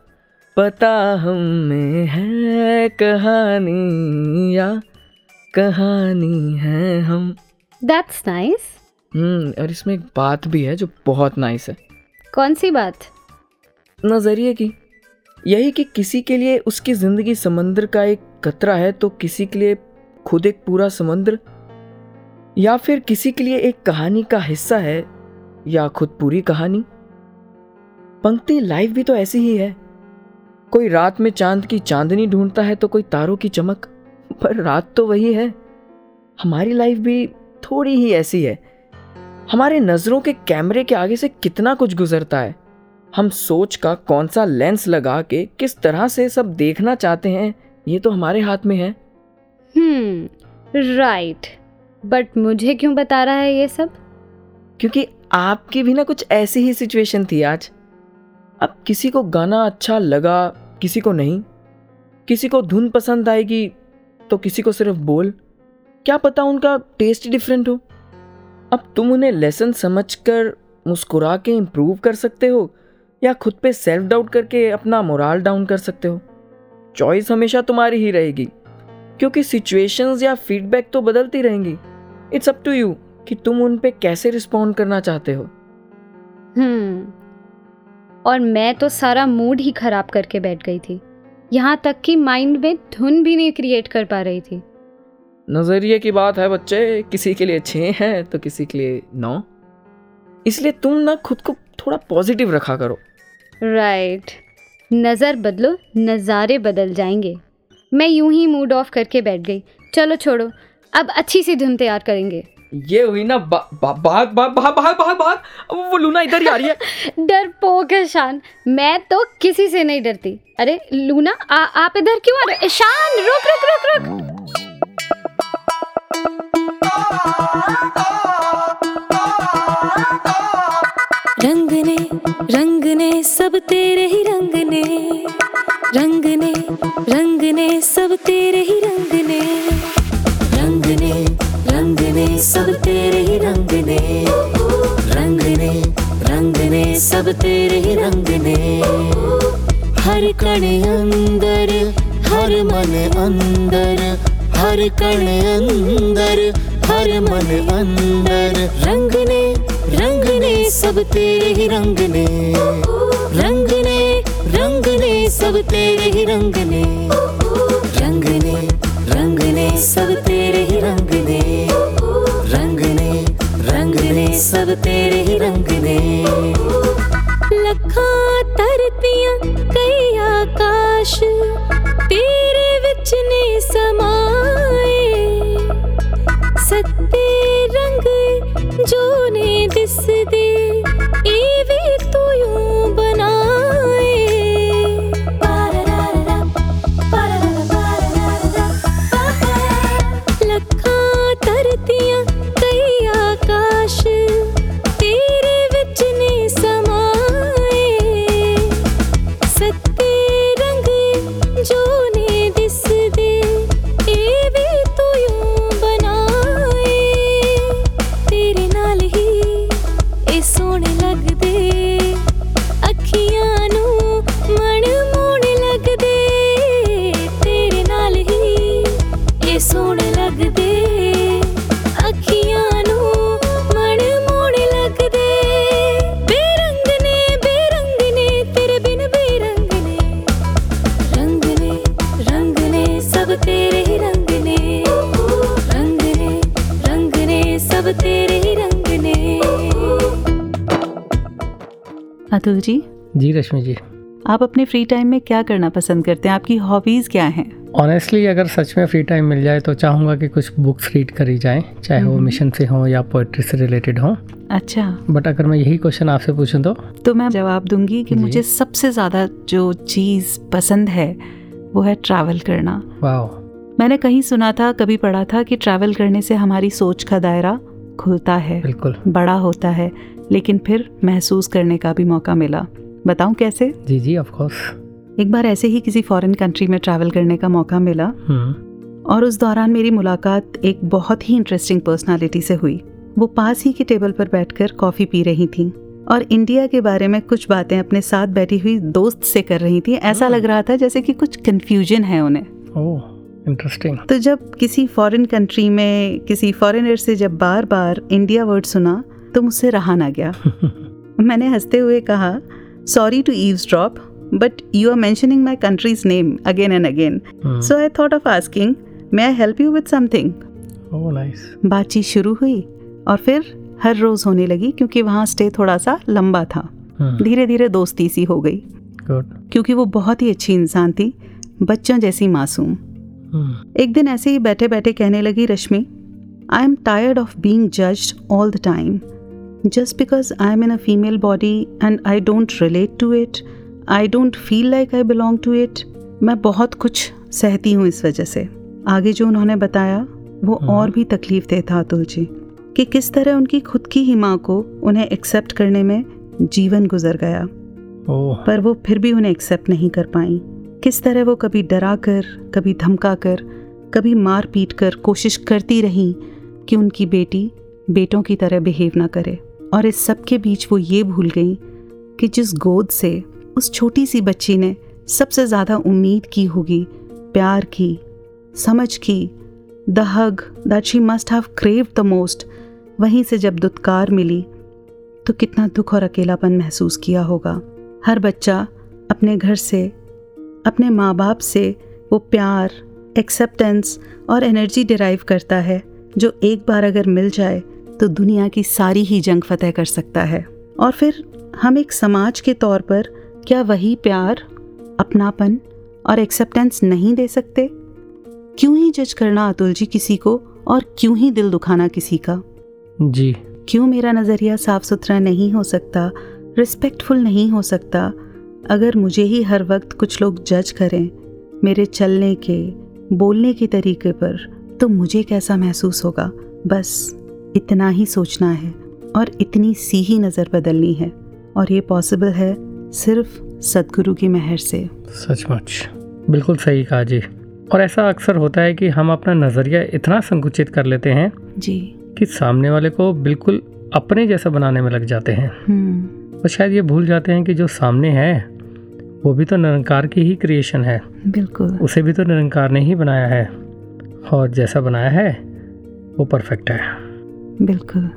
पता हम में है कहानी या? कहानी है हम। दैट्स नाइस हम्म और इसमें एक बात भी है जो बहुत नाइस है। कौन सी बात? नज़रिए की। यही कि किसी के लिए उसकी ज़िंदगी समंदर का एक कतरा है तो किसी के लिए खुद एक पूरा समंदर या फिर किसी के लिए एक कहानी का हिस्सा है या खुद पूरी कहानी। पंक्ति लाइफ भी तो ऐसी ही है। कोई रात में चाँद की चांदनी ढूंढता है तो कोई तारों की चमक पर रात तो वही है। हमारी लाइफ भी थोड़ी ही ऐसी है। हमारे नज़रों के कैमरे के आगे से कितना कुछ गुजरता है। हम सोच का कौन सा लेंस लगा के किस तरह से सब देखना चाहते हैं ये तो हमारे हाथ में है। हम्म राइट बट मुझे क्यों बता रहा है ये सब? क्योंकि आपकी भी ना कुछ ऐसी ही सिचुएशन थी आज। अब किसी को गाना अच्छा लगा किसी को नहीं। किसी को धुन पसंद आएगी तो किसी को सिर्फ़ बोल। क्या पता उनका टेस्ट डिफरेंट हो? अब तुम उन्हें लेसन समझकर मुस्कुरा के इम्प्रूव कर सकते हो, या खुद पे सेल्फ डाउट करके अपना मोराल डाउन कर सकते हो? चॉइस हमेशा तुम्हारी ही रहेगी, क्योंकि सिचुएशंस या फीडबैक तो बदलती रहेंगी। इट्स अप टू यू कि तुम उन पे कैसे रिस्पॉन्ड करना चाहते हो। हम्म और मैं तो सारा मूड ही खराब करके बैठ गई थी। यहाँ तक कि माइंड में धुन भी नहीं क्रिएट कर पा रही थी। नज़रिए की बात है बच्चे किसी के लिए छः है तो किसी के लिए नौ। इसलिए तुम ना खुद को थोड़ा पॉजिटिव रखा करो। राइट नज़र बदलो नज़ारे बदल जाएँगे। मैं यूँ ही मूड ऑफ़ करके बैठ गई। चलो छोड़ो अब अच्छी सी धुन तैयार करेंगे। ये हुई ना बा, बा, भाग भाग भाग भाग अब वो लूना इधर ही आ रही है। डर पोक है शान। मैं तो किसी से नहीं डरती। अरे लूना आ, आप इधर क्यों आ रहे शान रुक रुक रुक रुक। रंग ने रंग ने सब तेरे ही रंग ने रंग ने रंग ने सब तेरे ही रंग ने रंग ने रंग ने सब तेरे ही रंग ने रंग ने रंग ने सब तेरे ही रंग ने हर कण अंदर, हर मन अंदर, हर कण अंदर, हर मन अंदर। रंग ने रंग ने सब तेरे ही रंग ने रंग ने रंग ने सब तेरे ही रंग ने रंग ने रंग ने सब तेरे ही रंग ने रंग ने रंग ने सब तेरे ही रंग ने लखा तरतियाँ कई आकाश, तेरे विच ने समा जो ने जिस अतुल जी? जी रश्मि जी। आप अपने फ्री टाइम में क्या करना पसंद करते हैं? आपकी हॉबीज़ क्या हैं? ऑनेस्टली अगर सच में फ्री टाइम मिल जाए तो चाहूँगा कि कुछ बुक्स रीड करी जाए चाहे वो मिशन से हो या पोइट्री से रिलेटेड हो। अच्छा। बट अगर मैं यही क्वेश्चन आपसे पूछूँ तो? तो मैं जवाब दूँगी कि मुझे सबसे ज़्यादा जो चीज़ पसंद है वो है ट्रैवल करना। वाह मैंने कहीं सुना था कभी पढ़ा था कि ट्रैवल करने से हमारी सोच का दायरा खुलता है बिल्कुल। बड़ा होता है। लेकिन फिर महसूस करने का भी मौका मिला। बताऊँ कैसे? जी जी ऑफ़ कोर्स एक बार ऐसे ही किसी फॉरेन कंट्री में ट्रैवल करने का मौका मिला। हम्म। और उस दौरान मेरी मुलाकात एक बहुत ही इंटरेस्टिंग पर्सनालिटी से हुई। वो पास ही के टेबल पर बैठकर कॉफ़ी पी रही थी और इंडिया के बारे में कुछ बातें अपने साथ बैठी हुई दोस्त से कर रही थी। ऐसा लग रहा था जैसे कि कुछ कन्फ्यूज़न है उन्हें। ओह इंटरेस्टिंग तो जब किसी फॉरेन कंट्री में किसी फॉरेनर से जब बार बार इंडिया वर्ड सुना तो मुझसे रहा ना गया। मैंने हँसते हुए कहा sorry to eavesdrop but you are mentioning my country's name again and again so I thought of asking may I help you with something बातचीत शुरू हुई और फिर हर रोज़ होने लगी क्योंकि वहाँ स्टे थोड़ा सा लंबा था। धीरे धीरे दोस्ती सी हो गई। क्योंकि वो बहुत ही अच्छी इंसान थी बच्चों जैसी मासूम। एक दिन ऐसे ही बैठे बैठे कहने लगी Rashmi I am tired of being judged all the time just because I am in a female body and I don't relate to it I don't feel like I belong to it मैं बहुत कुछ सहती हूँ इस वजह से। आगे जो उन्होंने बताया वो और भी तकलीफ़ दे था अतुल जी कि किस तरह उनकी खुद की ही माँ को उन्हें एक्सेप्ट करने में जीवन गुजर गया। पर वो फिर भी उन्हें एक्सेप्ट नहीं कर पाई। किस तरह वो कभी डरा कर कभी धमका कर कभी मार पीट कर कोशिश करती रही कि उनकी बेटी बेटों की तरह बिहेव ना करे। और इस सब के बीच वो ये भूल गई कि जिस गोद से उस छोटी सी बच्ची ने सबसे ज़्यादा उम्मीद की होगी, प्यार की, समझ की the hug that she must have crave the most वहीं से जब दुत्कार मिली तो कितना दुख और अकेलापन महसूस किया होगा। हर बच्चा अपने घर से, अपने माँ बाप से वो प्यार एक्सेप्टेंस और एनर्जी डिराइव करता है, जो एक बार अगर मिल जाए तो दुनिया की सारी ही जंग फतेह कर सकता है। और फिर हम एक समाज के तौर पर क्या वही प्यार अपनापन और एक्सेप्टेंस नहीं दे सकते? क्यों ही जज करना अतुल जी किसी को और क्यों ही दिल दुखाना किसी का? जी। क्यों मेरा नज़रिया साफ़ सुथरा नहीं हो सकता रिस्पेक्टफुल नहीं हो सकता? अगर मुझे ही हर वक्त कुछ लोग जज करें मेरे चलने के बोलने के तरीके पर तो मुझे कैसा महसूस होगा? बस। इतना ही सोचना है और इतनी सी ही नज़र बदलनी है। और ये पॉसिबल है सिर्फ़ सदगुरु की मेहर से। सचमुच। बिल्कुल सही कहा जी। और ऐसा अक्सर होता है कि हम अपना नज़रिया इतना संकुचित कर लेते हैं जी। कि सामने वाले को बिल्कुल अपने जैसा बनाने में लग जाते हैं। हम्म। और शायद ये भूल जाते हैं कि जो सामने है वो भी तो निरंकार की ही क्रिएशन है। बिल्कुल। उसे भी तो निरंकार ने ही बनाया है। और जैसा बनाया है वो परफेक्ट है। बिल्कुल।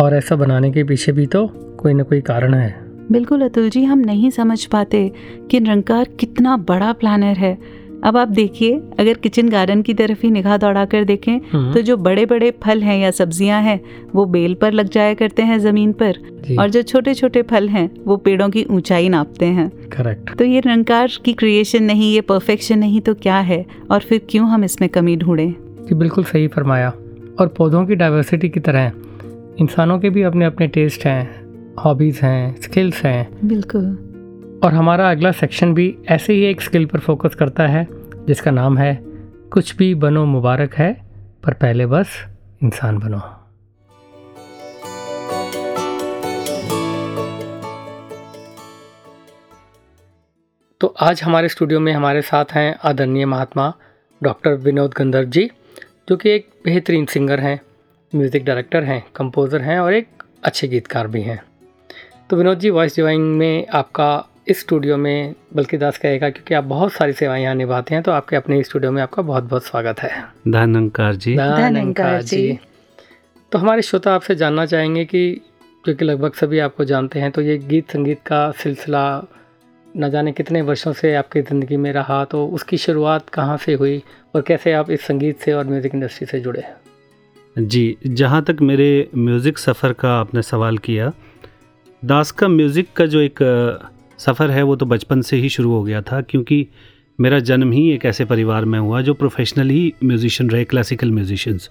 और ऐसा बनाने के पीछे भी तो कोई ना कोई कारण है। बिल्कुल अतुल जी हम नहीं समझ पाते कि निरंकार कितना बड़ा प्लानर है। अब आप देखिए अगर किचन गार्डन की तरफ़ ही निगाह दौड़ा कर देखें हम्म। तो जो बड़े बड़े फल हैं या सब्ज़ियाँ हैं वो बेल पर लग जाया करते हैं ज़मीन पर और जो छोटे छोटे फल हैं वो पेड़ों की ऊंचाई नापते हैं। करेक्ट तो ये निरंकार की क्रिएशन नहीं ये परफेक्शन नहीं तो क्या है? और फिर क्यों हम इसमें कमी ढूंढें? जी बिल्कुल सही फरमाया। और पौधों की डाइवर्सिटी की तरह इंसानों के भी अपने अपने टेस्ट हैं हॉबीज़ हैं स्किल्स हैं। बिल्कुल। और हमारा अगला सेक्शन भी ऐसे ही एक स्किल पर फोकस करता है जिसका नाम है कुछ भी बनो मुबारक है पर पहले बस इंसान बनो। तो आज हमारे स्टूडियो में हमारे साथ हैं आदरणीय महात्मा डॉक्टर विनोद गंधर्व जी। जो कि एक बेहतरीन सिंगर हैं म्यूज़िक डायरेक्टर हैं कंपोज़र हैं और एक अच्छे गीतकार भी हैं। तो विनोद जी वॉइस डिवाइंग में आपका इस स्टूडियो में बल्कि दास कहेगा क्योंकि आप बहुत सारी सेवाएँ यहाँ निभाते हैं तो आपके अपने स्टूडियो में आपका बहुत बहुत स्वागत है। धनंकार जी। धन्यंकार जी। तो हमारे श्रोता आपसे जानना चाहेंगे कि क्योंकि लगभग सभी आपको जानते हैं तो ये गीत संगीत का सिलसिला न जाने कितने वर्षों से आपकी ज़िंदगी में रहा तो उसकी शुरुआत कहाँ से हुई और कैसे आप इस संगीत से और म्यूज़िक इंडस्ट्री से जुड़े जी जहाँ तक मेरे म्यूज़िक सफ़र का आपने सवाल किया दास का म्यूज़िक का जो एक सफ़र है वो तो बचपन से ही शुरू हो गया था क्योंकि मेरा जन्म ही एक ऐसे परिवार में हुआ जो प्रोफेशनली म्यूज़िशियन रहे क्लासिकल म्यूज़िशियंस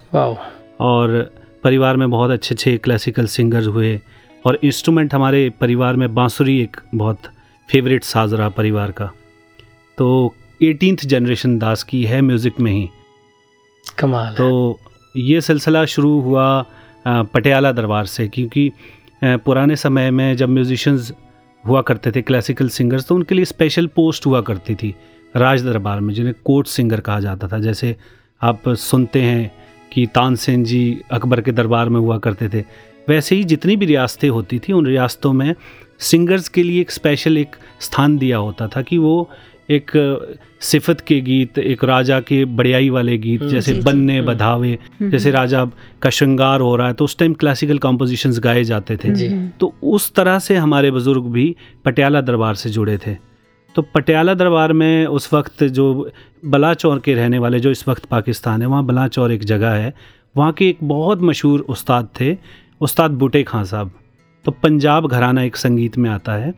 और परिवार में बहुत अच्छे अच्छे क्लासिकल सिंगर्स हुए और इंस्ट्रूमेंट हमारे परिवार में बांसुरी एक बहुत फेवरेट साज रहा परिवार का। तो एटीनथ जनरेशन दास की है म्यूज़िक में ही कमाल है। तो ये सिलसिला शुरू हुआ पटियाला दरबार से क्योंकि पुराने समय में जब म्यूजिशंस हुआ करते थे क्लासिकल सिंगर्स तो उनके लिए स्पेशल पोस्ट हुआ करती थी राज दरबार में जिन्हें कोर्ट सिंगर कहा जाता था जैसे आप सुनते हैं कि तानसेन जी अकबर के दरबार में हुआ करते थे वैसे ही जितनी भी रियासतें होती थी उन रियासतों में सिंगर्स के लिए एक स्पेशल एक स्थान दिया होता था कि वो एक सिफत के गीत एक राजा के बड़ियाई वाले गीत जैसे बन्ने बधावे जैसे राजा का श्रृंगार हो रहा है तो उस टाइम क्लासिकल कॉम्पोजिशंस गाए जाते थे। जी। तो उस तरह से हमारे बुज़ुर्ग भी पटियाला दरबार से जुड़े थे। तो पटियाला दरबार में उस वक्त जो बलाचौर के रहने वाले जो इस वक्त पाकिस्तान है वहाँ बलाचौर एक जगह है। वहाँ के एक बहुत मशहूर उस्ताद थे उस्ताद बूटे खां साहब। तो पंजाब घराना एक संगीत में आता है।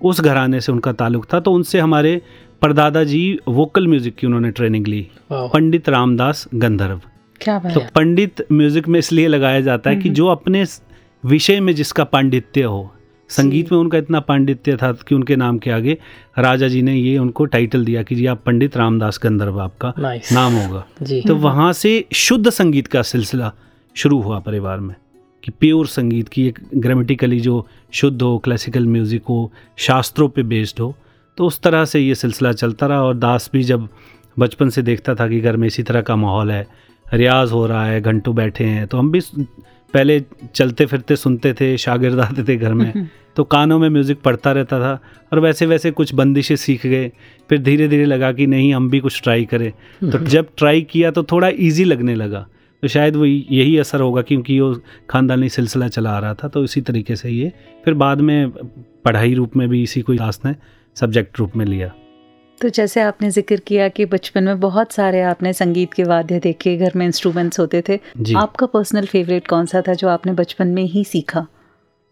उस घराने से उनका ताल्लुक था तो उनसे हमारे परदादा जी वोकल म्यूज़िक की उन्होंने ट्रेनिंग ली। पंडित रामदास गंधर्व। क्या तो पंडित म्यूज़िक में इसलिए लगाया जाता है कि जो अपने विषय में जिसका पांडित्य हो संगीत में उनका इतना पांडित्य था कि उनके नाम के आगे राजा जी ने ये उनको टाइटल दिया कि जी आप पंडित रामदास गंधर्व आपका नाम होगा। तो वहाँ से शुद्ध संगीत का सिलसिला शुरू हुआ परिवार में कि प्योर संगीत की एक ग्रामेटिकली जो शुद्ध हो क्लासिकल म्यूज़िक हो शास्त्रों पे बेस्ड हो तो उस तरह से ये सिलसिला चलता रहा और दास भी जब बचपन से देखता था कि घर में इसी तरह का माहौल है रियाज हो रहा है घंटों बैठे हैं तो हम भी पहले चलते फिरते सुनते थे शागिर्द आते थे घर में तो कानों में म्यूज़िक पढ़ता रहता था और वैसे वैसे कुछ बंदिशें सीख गए फिर धीरे धीरे लगा कि नहीं हम भी कुछ ट्राई करें। तो जब ट्राई किया तो थोड़ा ईजी लगने लगा तो शायद वो यही असर होगा क्योंकि वो ख़ानदानी सिलसिला चला आ रहा था तो इसी तरीके से ये फिर बाद में पढ़ाई रूप में भी इसी को दास ने सब्जेक्ट रूप में लिया। तो जैसे आपने ज़िक्र किया कि बचपन में बहुत सारे आपने संगीत के वाद्य देखे घर में इंस्ट्रूमेंट्स होते थे जी। आपका पर्सनल फेवरेट कौन सा था जो आपने बचपन में ही सीखा?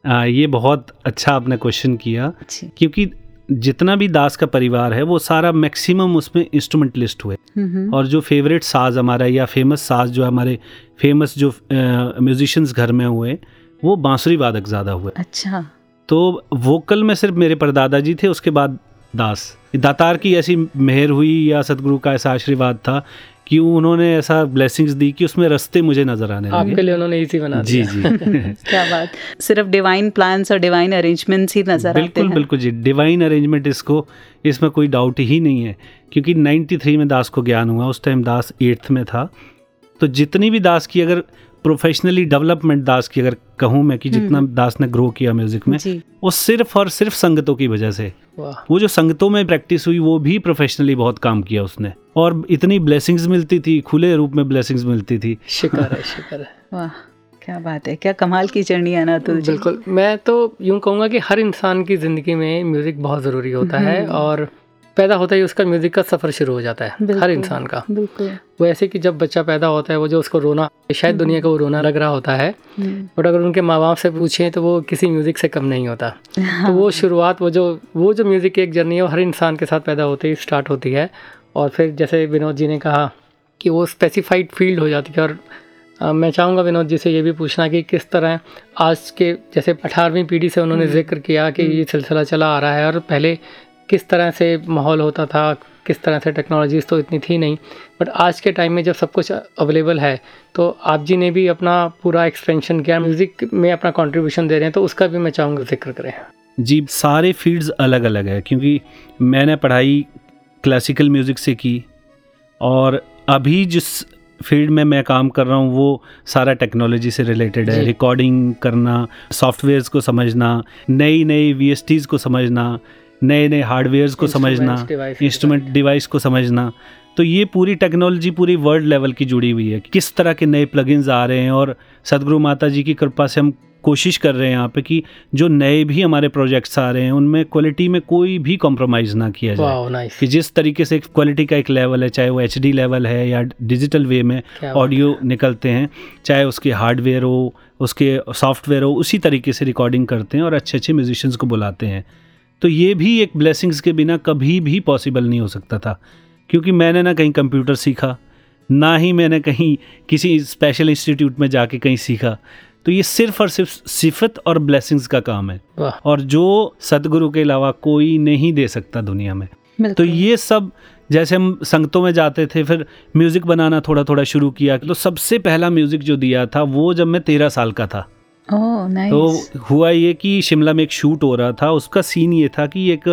आ, ये बहुत अच्छा आपने क्वेश्चन किया क्योंकि जितना भी दास का परिवार है वो सारा मैक्सिमम उसमें इंस्ट्रूमेंटलिस्ट हुए। हम्म और जो फेवरेट साज हमारा या फ़ेमस साज जो हमारे फ़ेमस जो म्यूजिशियंस घर में हुए वो बांसुरी वादक ज़्यादा हुए। अच्छा। तो वोकल में सिर्फ़ मेरे परदादा जी थे उसके बाद दास। दातार की ऐसी मेहर हुई या सदगुरु का ऐसा आशीर्वाद था कि उन्होंने ऐसा ब्लेसिंग्स दी कि उसमें रास्ते मुझे नज़र आने लगे। आपके लिए उन्होंने इजी बना जी दिया। जी। क्या बात। सिर्फ़ डिवाइन प्लान्स और डिवाइन अरेंजमेंट्स ही नज़र आते बिल्कुल हैं। बिल्कुल जी। डिवाइन अरेंजमेंट इसको इसमें कोई डाउट ही नहीं है क्योंकि 93 में दास को ज्ञान हुआ। उस टाइम दास एट्थ में था। तो जितनी भी दास की अगर प्रोफेशनली डेवलपमेंट दास की अगर कहूँ मैं कि जितना दास ने ग्रो किया म्यूज़िक में वो सिर्फ़ और सिर्फ़ संगतों की वजह से। वो जो संगतों में प्रैक्टिस हुई वो भी प्रोफेशनली बहुत काम किया उसने। और इतनी ब्लेसिंग्स मिलती थी खुले रूप में ब्लेसिंग्स मिलती थी। शिकर है शिकर है। वाह क्या बात है क्या कमाल की जर्नी है ना तो बिल्कुल मैं तो यूँ कहूँगा कि हर इंसान की ज़िंदगी में म्यूज़िक बहुत ज़रूरी होता है हम्म। और पैदा होता ही उसका म्यूज़िक का सफ़र शुरू हो जाता है हर इंसान का। बिल्कुल। वो ऐसे कि जब बच्चा पैदा होता है वो जो उसको रोना शायद दुनिया का वो रोना लग रहा होता है हम्म, बट अगर उनके माँ बाप से पूछें तो वो किसी म्यूज़िक से कम नहीं होता। हाँ, तो वो शुरुआत वो जो वो जो म्यूज़िक की एक जर्नी है वो हर इंसान के साथ पैदा होते ही स्टार्ट होती है। और फिर जैसे विनोद जी ने कहा कि वो स्पेसिफाइड फ़ील्ड हो जाती है और मैं चाहूँगा विनोद जी से ये भी पूछना कि किस तरह आज के जैसे अठारहवीं पीढ़ी से उन्होंने ज़िक्र किया कि ये सिलसिला चला आ रहा है और पहले किस तरह से माहौल होता था किस तरह से टेक्नोलॉजीज़ तो इतनी थी नहीं बट आज के टाइम में जब सब कुछ अवेलेबल है तो आप जी ने भी अपना पूरा एक्सपेंशन किया म्यूज़िक में अपना कंट्रीब्यूशन दे रहे हैं तो उसका भी मैं चाहूँगा ज़िक्र करें। जी सारे फील्ड्स अलग अलग है क्योंकि मैंने पढ़ाई क्लासिकल म्यूज़िक से की और अभी जिस फ़ील्ड में मैं काम कर रहा हूँ वो सारा टेक्नोलॉजी से रिलेटेड है। रिकॉर्डिंग करना सॉफ्टवेयर्स को समझना नई नई वी को समझना नए नए हार्डवेयर्स को समझना इंस्ट्रूमेंट डिवाइस को समझना। तो ये पूरी टेक्नोलॉजी पूरी वर्ल्ड लेवल की जुड़ी हुई है किस तरह के नए प्लगइन्स आ रहे हैं और सदगुरु माता जी की कृपा से हम कोशिश कर रहे हैं यहाँ पे कि जो नए भी हमारे प्रोजेक्ट्स आ रहे हैं उनमें क्वालिटी में कोई भी कॉम्प्रोमाइज़ ना किया जाए। कि जिस तरीके से क्वालिटी का एक लेवल है चाहे वो एचडी लेवल है या डिजिटल वे में ऑडियो निकलते हैं चाहे उसके हार्डवेयर हो उसके सॉफ्टवेयर हो उसी तरीके से रिकॉर्डिंग करते हैं और अच्छे अच्छे म्यूजिशंस को बुलाते हैं। तो ये भी एक ब्लेसिंग्स के बिना कभी भी पॉसिबल नहीं हो सकता था क्योंकि मैंने ना कहीं कंप्यूटर सीखा ना ही मैंने कहीं किसी स्पेशल इंस्टीट्यूट में जाके कहीं सीखा। तो ये सिर्फ़ और सिर्फ़ सिफत और ब्लेसिंग्स का काम है। और जो सतगुरु के अलावा कोई नहीं दे सकता दुनिया में। तो ये सब जैसे हम संगतों में जाते थे फिर म्यूज़िक बनाना थोड़ा थोड़ा शुरू किया तो सबसे पहला म्यूज़िक जो दिया था वो जब मैं तेरह साल का था। ओह नाइस तो हुआ ये कि शिमला में एक शूट हो रहा था उसका सीन ये था कि एक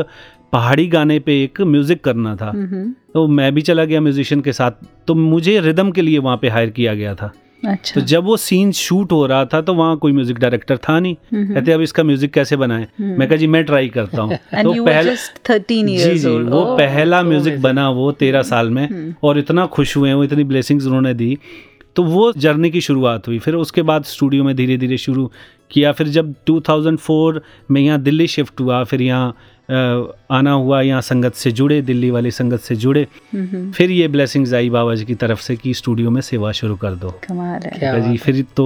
पहाड़ी गाने पे एक म्यूज़िक करना था। हम्म, तो मैं भी चला गया म्यूजिशियन के साथ तो मुझे रिदम के लिए वहाँ पे हायर किया गया था। अच्छा। तो जब वो सीन शूट हो रहा था तो वहाँ कोई म्यूज़िक डायरेक्टर था नहीं। हम्म, कहते अब इसका म्यूज़िक कैसे बनाएँ? मैं कहा जी मैं ट्राई करता हूँ। Just 13 जी जी old. वो Oh, पहला म्यूज़िक. बना वो तेरह साल में। और इतना खुश हुए वो इतनी ब्लेसिंग्स उन्होंने दी तो वो जर्नी की शुरुआत हुई। फिर उसके बाद स्टूडियो में धीरे धीरे शुरू किया। फिर जब 2004 में यहाँ दिल्ली शिफ्ट हुआ, फिर यहाँ आना हुआ यहाँ संगत से जुड़े दिल्ली वाली संगत से जुड़े फिर ये ब्लेसिंग्स आई बाबा जी की तरफ़ से कि स्टूडियो में सेवा शुरू कर दो। कमाल है। जी फिर तो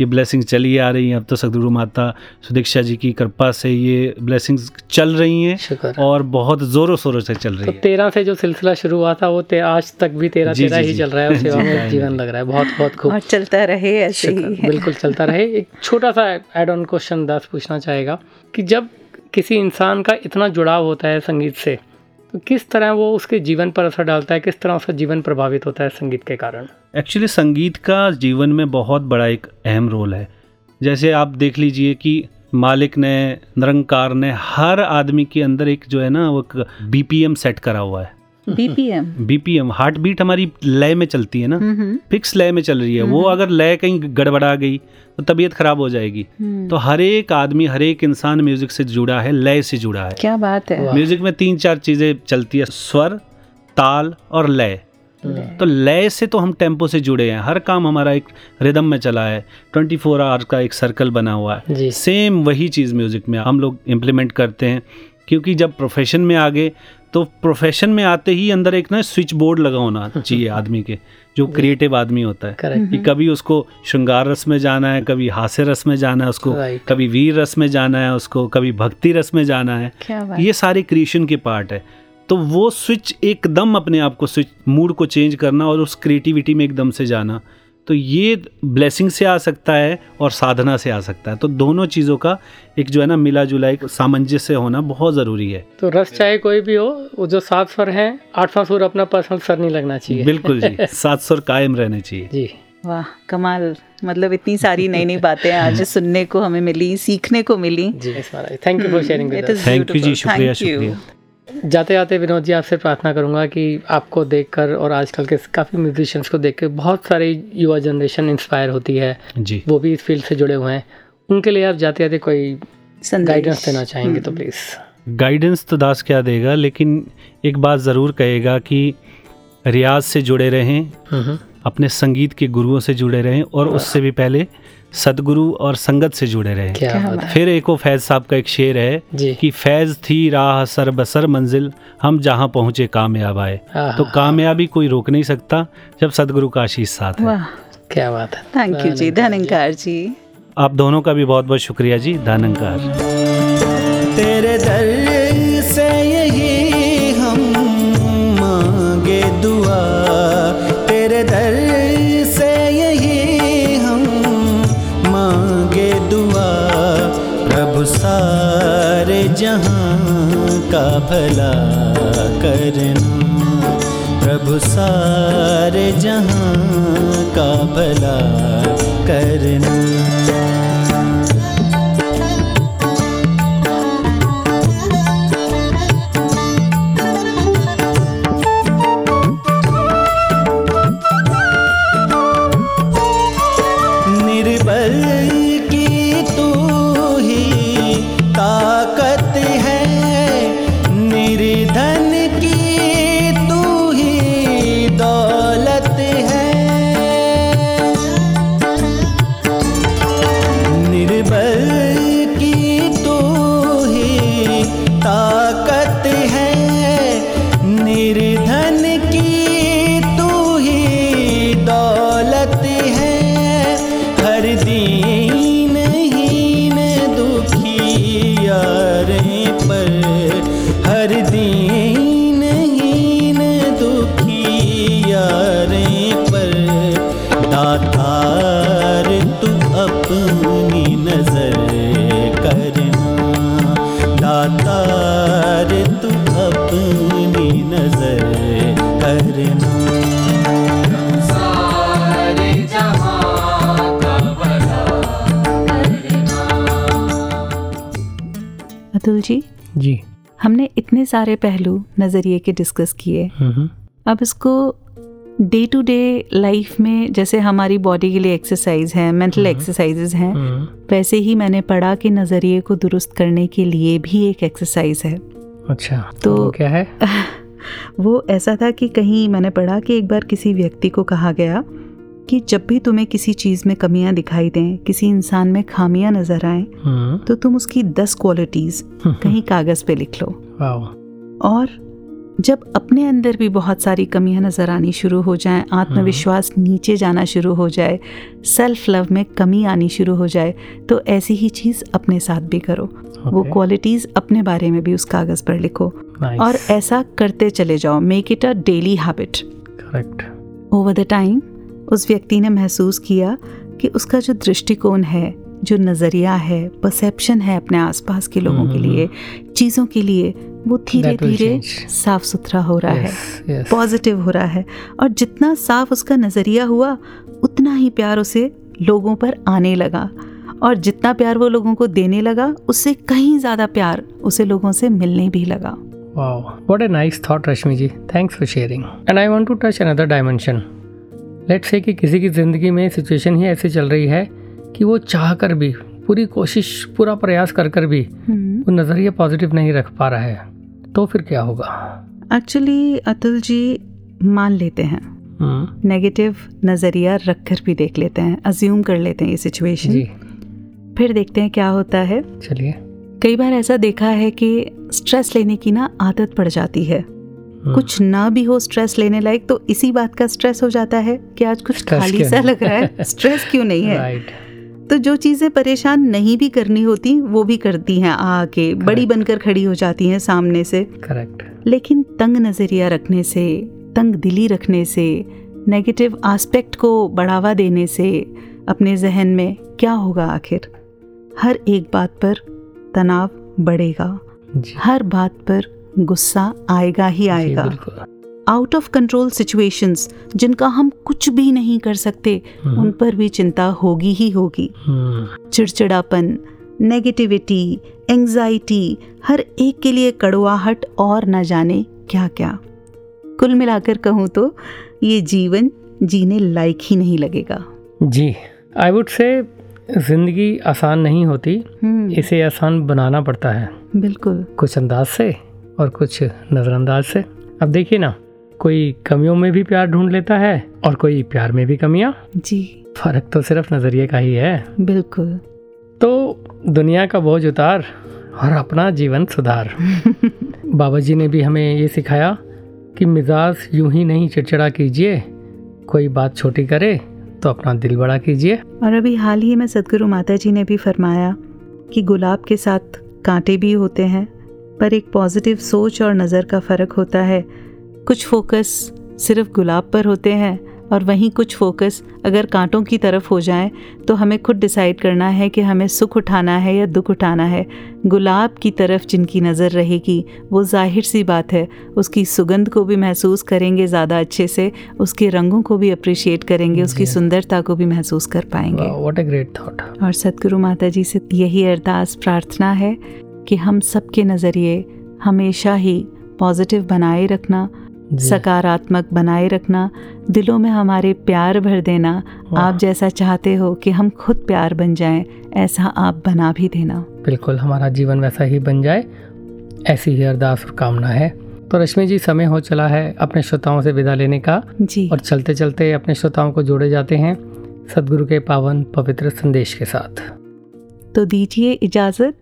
ये ब्लेसिंग्स चली आ रही हैं। अब तो सदगुरु माता सुदीक्षा जी की कृपा से ये ब्लेसिंग्स चल रही हैं और बहुत ज़ोरों शोरों से चल रही तो है। तेरह से जो सिलसिला शुरू हुआ था वो आज तक भी तेरह जी, तेरह ही चल रहा है सेवा में जीवन लग रहा है। बहुत बहुत खूब। चलता रहे ऐसे ही। बिल्कुल चलता रहे। एक छोटा सा एड ऑन क्वेश्चन दास पूछना चाहेगा कि जब किसी इंसान का इतना जुड़ाव होता है संगीत से तो किस तरह वो उसके जीवन पर असर डालता है, किस तरह उसका जीवन प्रभावित होता है संगीत के कारण? एक्चुअली संगीत का जीवन में बहुत बड़ा एक अहम रोल है। जैसे आप देख लीजिए कि मालिक ने, निरंकार ने हर आदमी के अंदर एक जो है ना, वो बीपीएम सेट करा हुआ है। बीपीएम बीपीएम हार्ट बीट हमारी लय में चलती है ना? फिक्स लय में चल रही है। वो अगर लय कहीं गड़बड़ा गई तो तबीयत खराब हो जाएगी। तो हर एक आदमी हर एक इंसान म्यूज़िक से जुड़ा है लय से जुड़ा है। क्या बात है। म्यूज़िक में तीन चार चीज़ें चलती है स्वर ताल और लय। तो लय से तो हम टेंपो से जुड़े हैं। हर काम हमारा एक रिदम में चला है। 24 फोर आवर्स का एक सर्कल बना हुआ है। सेम वही चीज़ म्यूज़िक में हम लोग इम्प्लीमेंट करते हैं। क्योंकि जब प्रोफेशन में आ गए तो प्रोफेशन में आते ही अंदर एक ना स्विच बोर्ड लगा होना चाहिए आदमी के जो क्रिएटिव आदमी होता है। कि कभी उसको श्रृंगार रस में जाना है कभी हास्य रस में जाना है उसको कभी वीर रस में जाना है उसको कभी भक्ति रस में जाना है। ये सारे क्रिएशन के पार्ट है। तो वो स्विच एकदम अपने आप को स्विच मूड को चेंज करना और उस क्रिएटिविटी में एकदम से जाना। तो ये ब्लेसिंग से आ सकता है और साधना से आ सकता है। तो दोनों चीज़ों का एक जो है ना मिला जुला एक सामंजस्य होना बहुत ज़रूरी है। तो रस चाहे कोई भी हो वो जो सात स्वर हैं आठवां सुर अपना पर्सनल सर नहीं लगना चाहिए। बिल्कुल जी सात सुर कायम रहने चाहिए। जी। वाह कमाल। मतलब इतनी सारी नई नई बातें आज सुनने को हमें मिली सीखने को मिली। Thank you for sharing thank you जी शुक्रिया शुक्रिया। जाते जाते विनोद जी आपसे प्रार्थना करूँगा कि आपको देखकर और आजकल के काफ़ी म्यूजिशियंस को देख के बहुत सारे युवा जनरेशन इंस्पायर होती है। जी। वो भी इस फ़ील्ड से जुड़े हुए हैं। उनके लिए आप जाते जाते कोई गाइडेंस देना चाहेंगे तो प्लीज़ गाइडेंस तो दास क्या देगा लेकिन एक बात ज़रूर कहेगा कि रियाज से जुड़े रहें अपने संगीत के गुरुओं से जुड़े रहें और उससे भी पहले सदगुरु और संगत से जुड़े रहे। क्या बात फिर एक वो फैज़ साहब का एक शेर है कि फैज़ थी राह सर बसर मंजिल हम जहाँ पहुँचे कामयाब आए। तो कामयाबी कोई रोक नहीं सकता जब सदगुरु का आशीष साथ है। क्या बात है। थैंक यू जी धनकार जी। आप दोनों का भी बहुत बहुत शुक्रिया जी धनंकार भला करना। प्रभु सारे जहाँ का भला करना। अतुल जी जी। हमने इतने सारे पहलू नज़रिए के डिस्कस किए। अब इसको डे टू डे लाइफ में जैसे हमारी बॉडी के लिए एक्सरसाइज है मेंटल एक्सरसाइजेज हैं हम्म, वैसे ही मैंने पढ़ा कि नज़रिए को दुरुस्त करने के लिए भी एक एक्सरसाइज है। अच्छा तो- क्या है? वो ऐसा था कि कहीं मैंने पढ़ा कि एक बार किसी व्यक्ति को कहा गया कि जब भी तुम्हें किसी चीज़ में कमियाँ दिखाई दें किसी इंसान में खामियाँ नज़र आएँ हम्म, तो तुम उसकी दस क्वालिटीज़ कहीं कागज़ पे लिख लो। और जब अपने अंदर भी बहुत सारी कमियाँ नज़र आनी शुरू हो जाएँ आत्मविश्वास नीचे जाना शुरू हो जाए सेल्फ लव में कमी आनी शुरू हो जाए तो ऐसी ही चीज़ अपने साथ भी करो। वो क्वालिटीज़ अपने बारे में भी उस कागज़ पर लिखो। और ऐसा करते चले जाओ। Make it a daily habit correct over the time उस व्यक्ति ने महसूस किया कि उसका जो दृष्टिकोण है जो नज़रिया है परसेप्शन है अपने आसपास के लोगों के लिए चीज़ों के लिए वो धीरे धीरे साफ़ सुथरा हो रहा yes, है पॉजिटिव हो रहा है और जितना साफ़ उसका नज़रिया हुआ उतना ही प्यार उसे लोगों पर आने लगा और जितना प्यार वो लोगों को देने लगा उससे कहीं ज़्यादा प्यार उसे लोगों से मिलने भी लगा Wow, what a nice thought, Rashmi ji. Thanks for sharing. And I want to touch another dimension. Let's say कि किसी की ज़िंदगी में सिचुएशन ही ऐसी चल रही है कि वो चाह कर भी पूरी कोशिश पूरा प्रयास कर कर भी वो नज़रिया पॉजिटिव नहीं रख पा रहा है। तो फिर क्या होगा? एक्चुअली अतुल जी मान लेते हैं। हम्म, नेगेटिव नज़रिया रख कर भी देख लेते हैं अज्यूम कर लेते हैं ये सिचुएशन जी। फिर देखते हैं क्या होता है। चलिए। कई बार ऐसा देखा है कि स्ट्रेस लेने की ना आदत पड़ जाती है। हम्म, कुछ ना भी हो स्ट्रेस लेने लायक तो इसी बात का स्ट्रेस हो जाता है कि आज कुछ खाली सा लग रहा है। स्ट्रेस क्यों नहीं है? तो जो चीज़ें परेशान नहीं भी करनी होती वो भी करती हैं आके। बड़ी बनकर खड़ी हो जाती हैं सामने से। करेक्ट लेकिन तंग नज़रिया रखने से तंग दिली रखने से नेगेटिव आस्पेक्ट को बढ़ावा देने से अपने जहन में क्या होगा आखिर? हर एक बात पर तनाव बढ़ेगा। हर बात पर गुस्सा आएगा ही आएगा। आउट ऑफ़ कंट्रोल सिचुएशंस जिनका हम कुछ भी नहीं कर सकते हम्म, उन पर भी चिंता होगी ही होगी। हम्म, चिड़चिड़ापन नेगेटिविटी एंजाइटी हर एक के लिए कड़वाहट और न जाने क्या क्या कुल मिलाकर कहूँ तो ये जीवन जीने लायक ही नहीं लगेगा। जी आई वुड से ज़िंदगी आसान नहीं होती। हम्म, इसे आसान बनाना पड़ता है। बिल्कुल। कुछ अंदाज से? और कुछ नज़रअंदाज से। अब देखिए ना कोई कमियों में भी प्यार ढूंढ लेता है और कोई प्यार में भी कमियाँ। जी। फ़र्क तो सिर्फ़ नज़रिए का ही है। बिल्कुल। तो दुनिया का बोझ उतार और अपना जीवन सुधार। बाबा जी ने भी हमें ये सिखाया कि मिजाज यूँ ही नहीं चिड़चिड़ा कीजिए कोई बात छोटी करे तो अपना दिल बड़ा कीजिए। और अभी हाल ही में सदगुरु माता जी ने भी फरमाया कि गुलाब के साथ कांटे भी होते हैं पर एक पॉजिटिव सोच और नज़र का फ़र्क होता है। कुछ फोकस सिर्फ़ गुलाब पर होते हैं और वहीं कुछ फोकस अगर कांटों की तरफ़ हो जाए तो हमें खुद डिसाइड करना है कि हमें सुख उठाना है या दुख उठाना है। गुलाब की तरफ़ जिनकी नज़र रहेगी वो ज़ाहिर सी बात है उसकी सुगंध को भी महसूस करेंगे ज़्यादा अच्छे से उसके रंगों को भी अप्रिशिएट करेंगे उसकी सुंदरता को भी महसूस कर पाएँगे। व्हाट अ ग्रेट थॉट और सतगुरु माता जी से यही अरदास प्रार्थना है। कि हम सबके नज़रिए हमेशा ही पॉजिटिव बनाए रखना सकारात्मक बनाए रखना दिलों में हमारे प्यार भर देना। आप जैसा चाहते हो कि हम खुद प्यार बन जाएँ ऐसा आप बना भी देना। बिल्कुल हमारा जीवन वैसा ही बन जाए ऐसी ही अरदास और कामना है। तो रश्मि जी समय हो चला है अपने श्रोताओं से विदा लेने का जी। और चलते चलते अपने श्रोताओं को जोड़े जाते हैं सदगुरु के पावन पवित्र संदेश के साथ। तो दीजिए इजाज़त।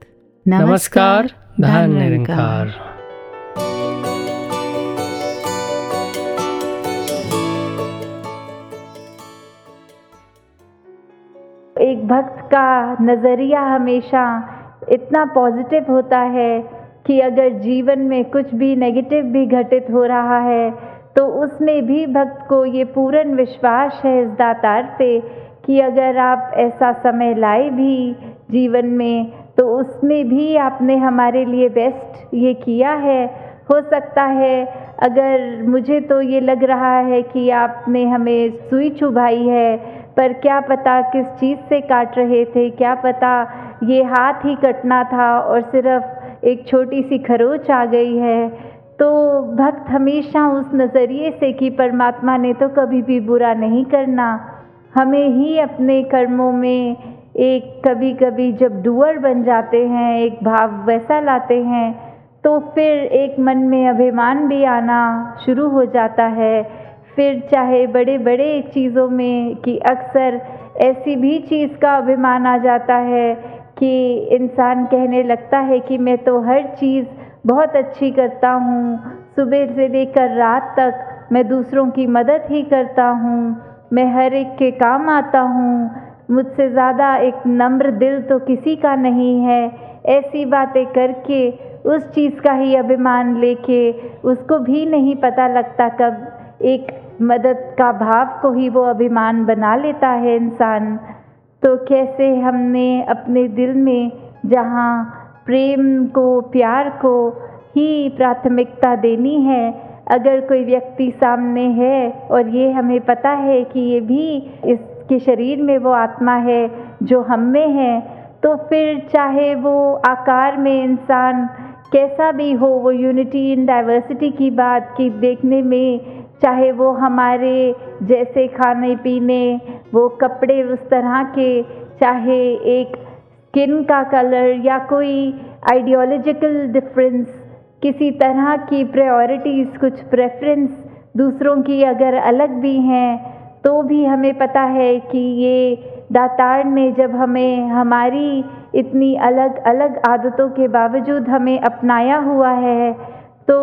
नमस्कार धन निरंकार एक भक्त का नज़रिया हमेशा इतना पॉजिटिव होता है कि अगर जीवन में कुछ भी नेगेटिव भी घटित हो रहा है तो उसमें भी भक्त को ये पूर्ण विश्वास है इस दातार पे कि अगर आप ऐसा समय लाए भी जीवन में तो उसमें भी आपने हमारे लिए बेस्ट ये किया है। हो सकता है अगर मुझे तो ये लग रहा है कि आपने हमें सुई चुभाई है, पर क्या पता किस चीज़ से काट रहे थे, क्या पता ये हाथ ही कटना था और सिर्फ़ एक छोटी सी खरोच आ गई है। तो भक्त हमेशा उस नज़रिए से कि परमात्मा ने तो कभी भी बुरा नहीं करना, हमें ही अपने कर्मों में एक कभी कभी जब डुअर बन जाते हैं, एक भाव वैसा लाते हैं तो फिर एक मन में अभिमान भी आना शुरू हो जाता है। फिर चाहे बड़े बड़े चीज़ों में कि अक्सर ऐसी भी चीज़ का अभिमान आ जाता है कि इंसान कहने लगता है कि मैं तो हर चीज़ बहुत अच्छी करता हूँ। सुबह से लेकर रात तक मैं दूसरों की मदद ही करता हूँ। मैं हर एक के काम आता हूँ। मुझसे ज़्यादा एक नम्र दिल तो किसी का नहीं है। ऐसी बातें करके, उस चीज़ का ही अभिमान लेके, उसको भी नहीं पता लगता कब एक मदद का भाव को ही वो अभिमान बना लेता है इंसान। तो कैसे हमने अपने दिल में जहाँ प्रेम को, प्यार को ही प्राथमिकता देनी है, अगर कोई व्यक्ति सामने है और ये हमें पता है कि ये भी इसके शरीर में वो आत्मा है जो हम में है तो फिर चाहे वो आकार में इंसान कैसा भी हो, वो यूनिटी इन डाइवर्सिटी की बात की देखने में, चाहे वो हमारे जैसे खाने पीने, वो कपड़े उस तरह के, चाहे एक स्किन का कलर या कोई आइडियोलॉजिकल डिफरेंस किसी तरह की प्रायोरिटीज़ कुछ प्रेफरेंस दूसरों की अगर अलग भी हैं तो भी हमें पता है कि ये दातार ने जब हमें, हमारी इतनी अलग अलग आदतों के बावजूद हमें अपनाया हुआ है तो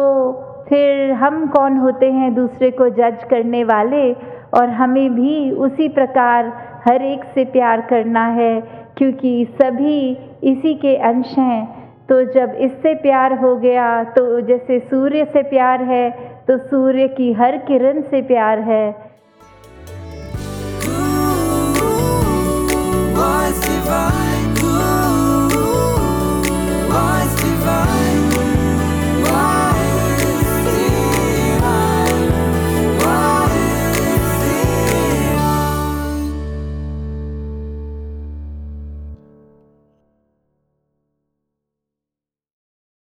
फिर हम कौन होते हैं दूसरे को जज करने वाले? और हमें भी उसी प्रकार हर एक से प्यार करना है, क्योंकि सभी इसी के अंश हैं। तो जब इससे प्यार हो गया तो जैसे सूर्य से प्यार है तो सूर्य की हर किरण से प्यार है। was divine. Ooh, divine.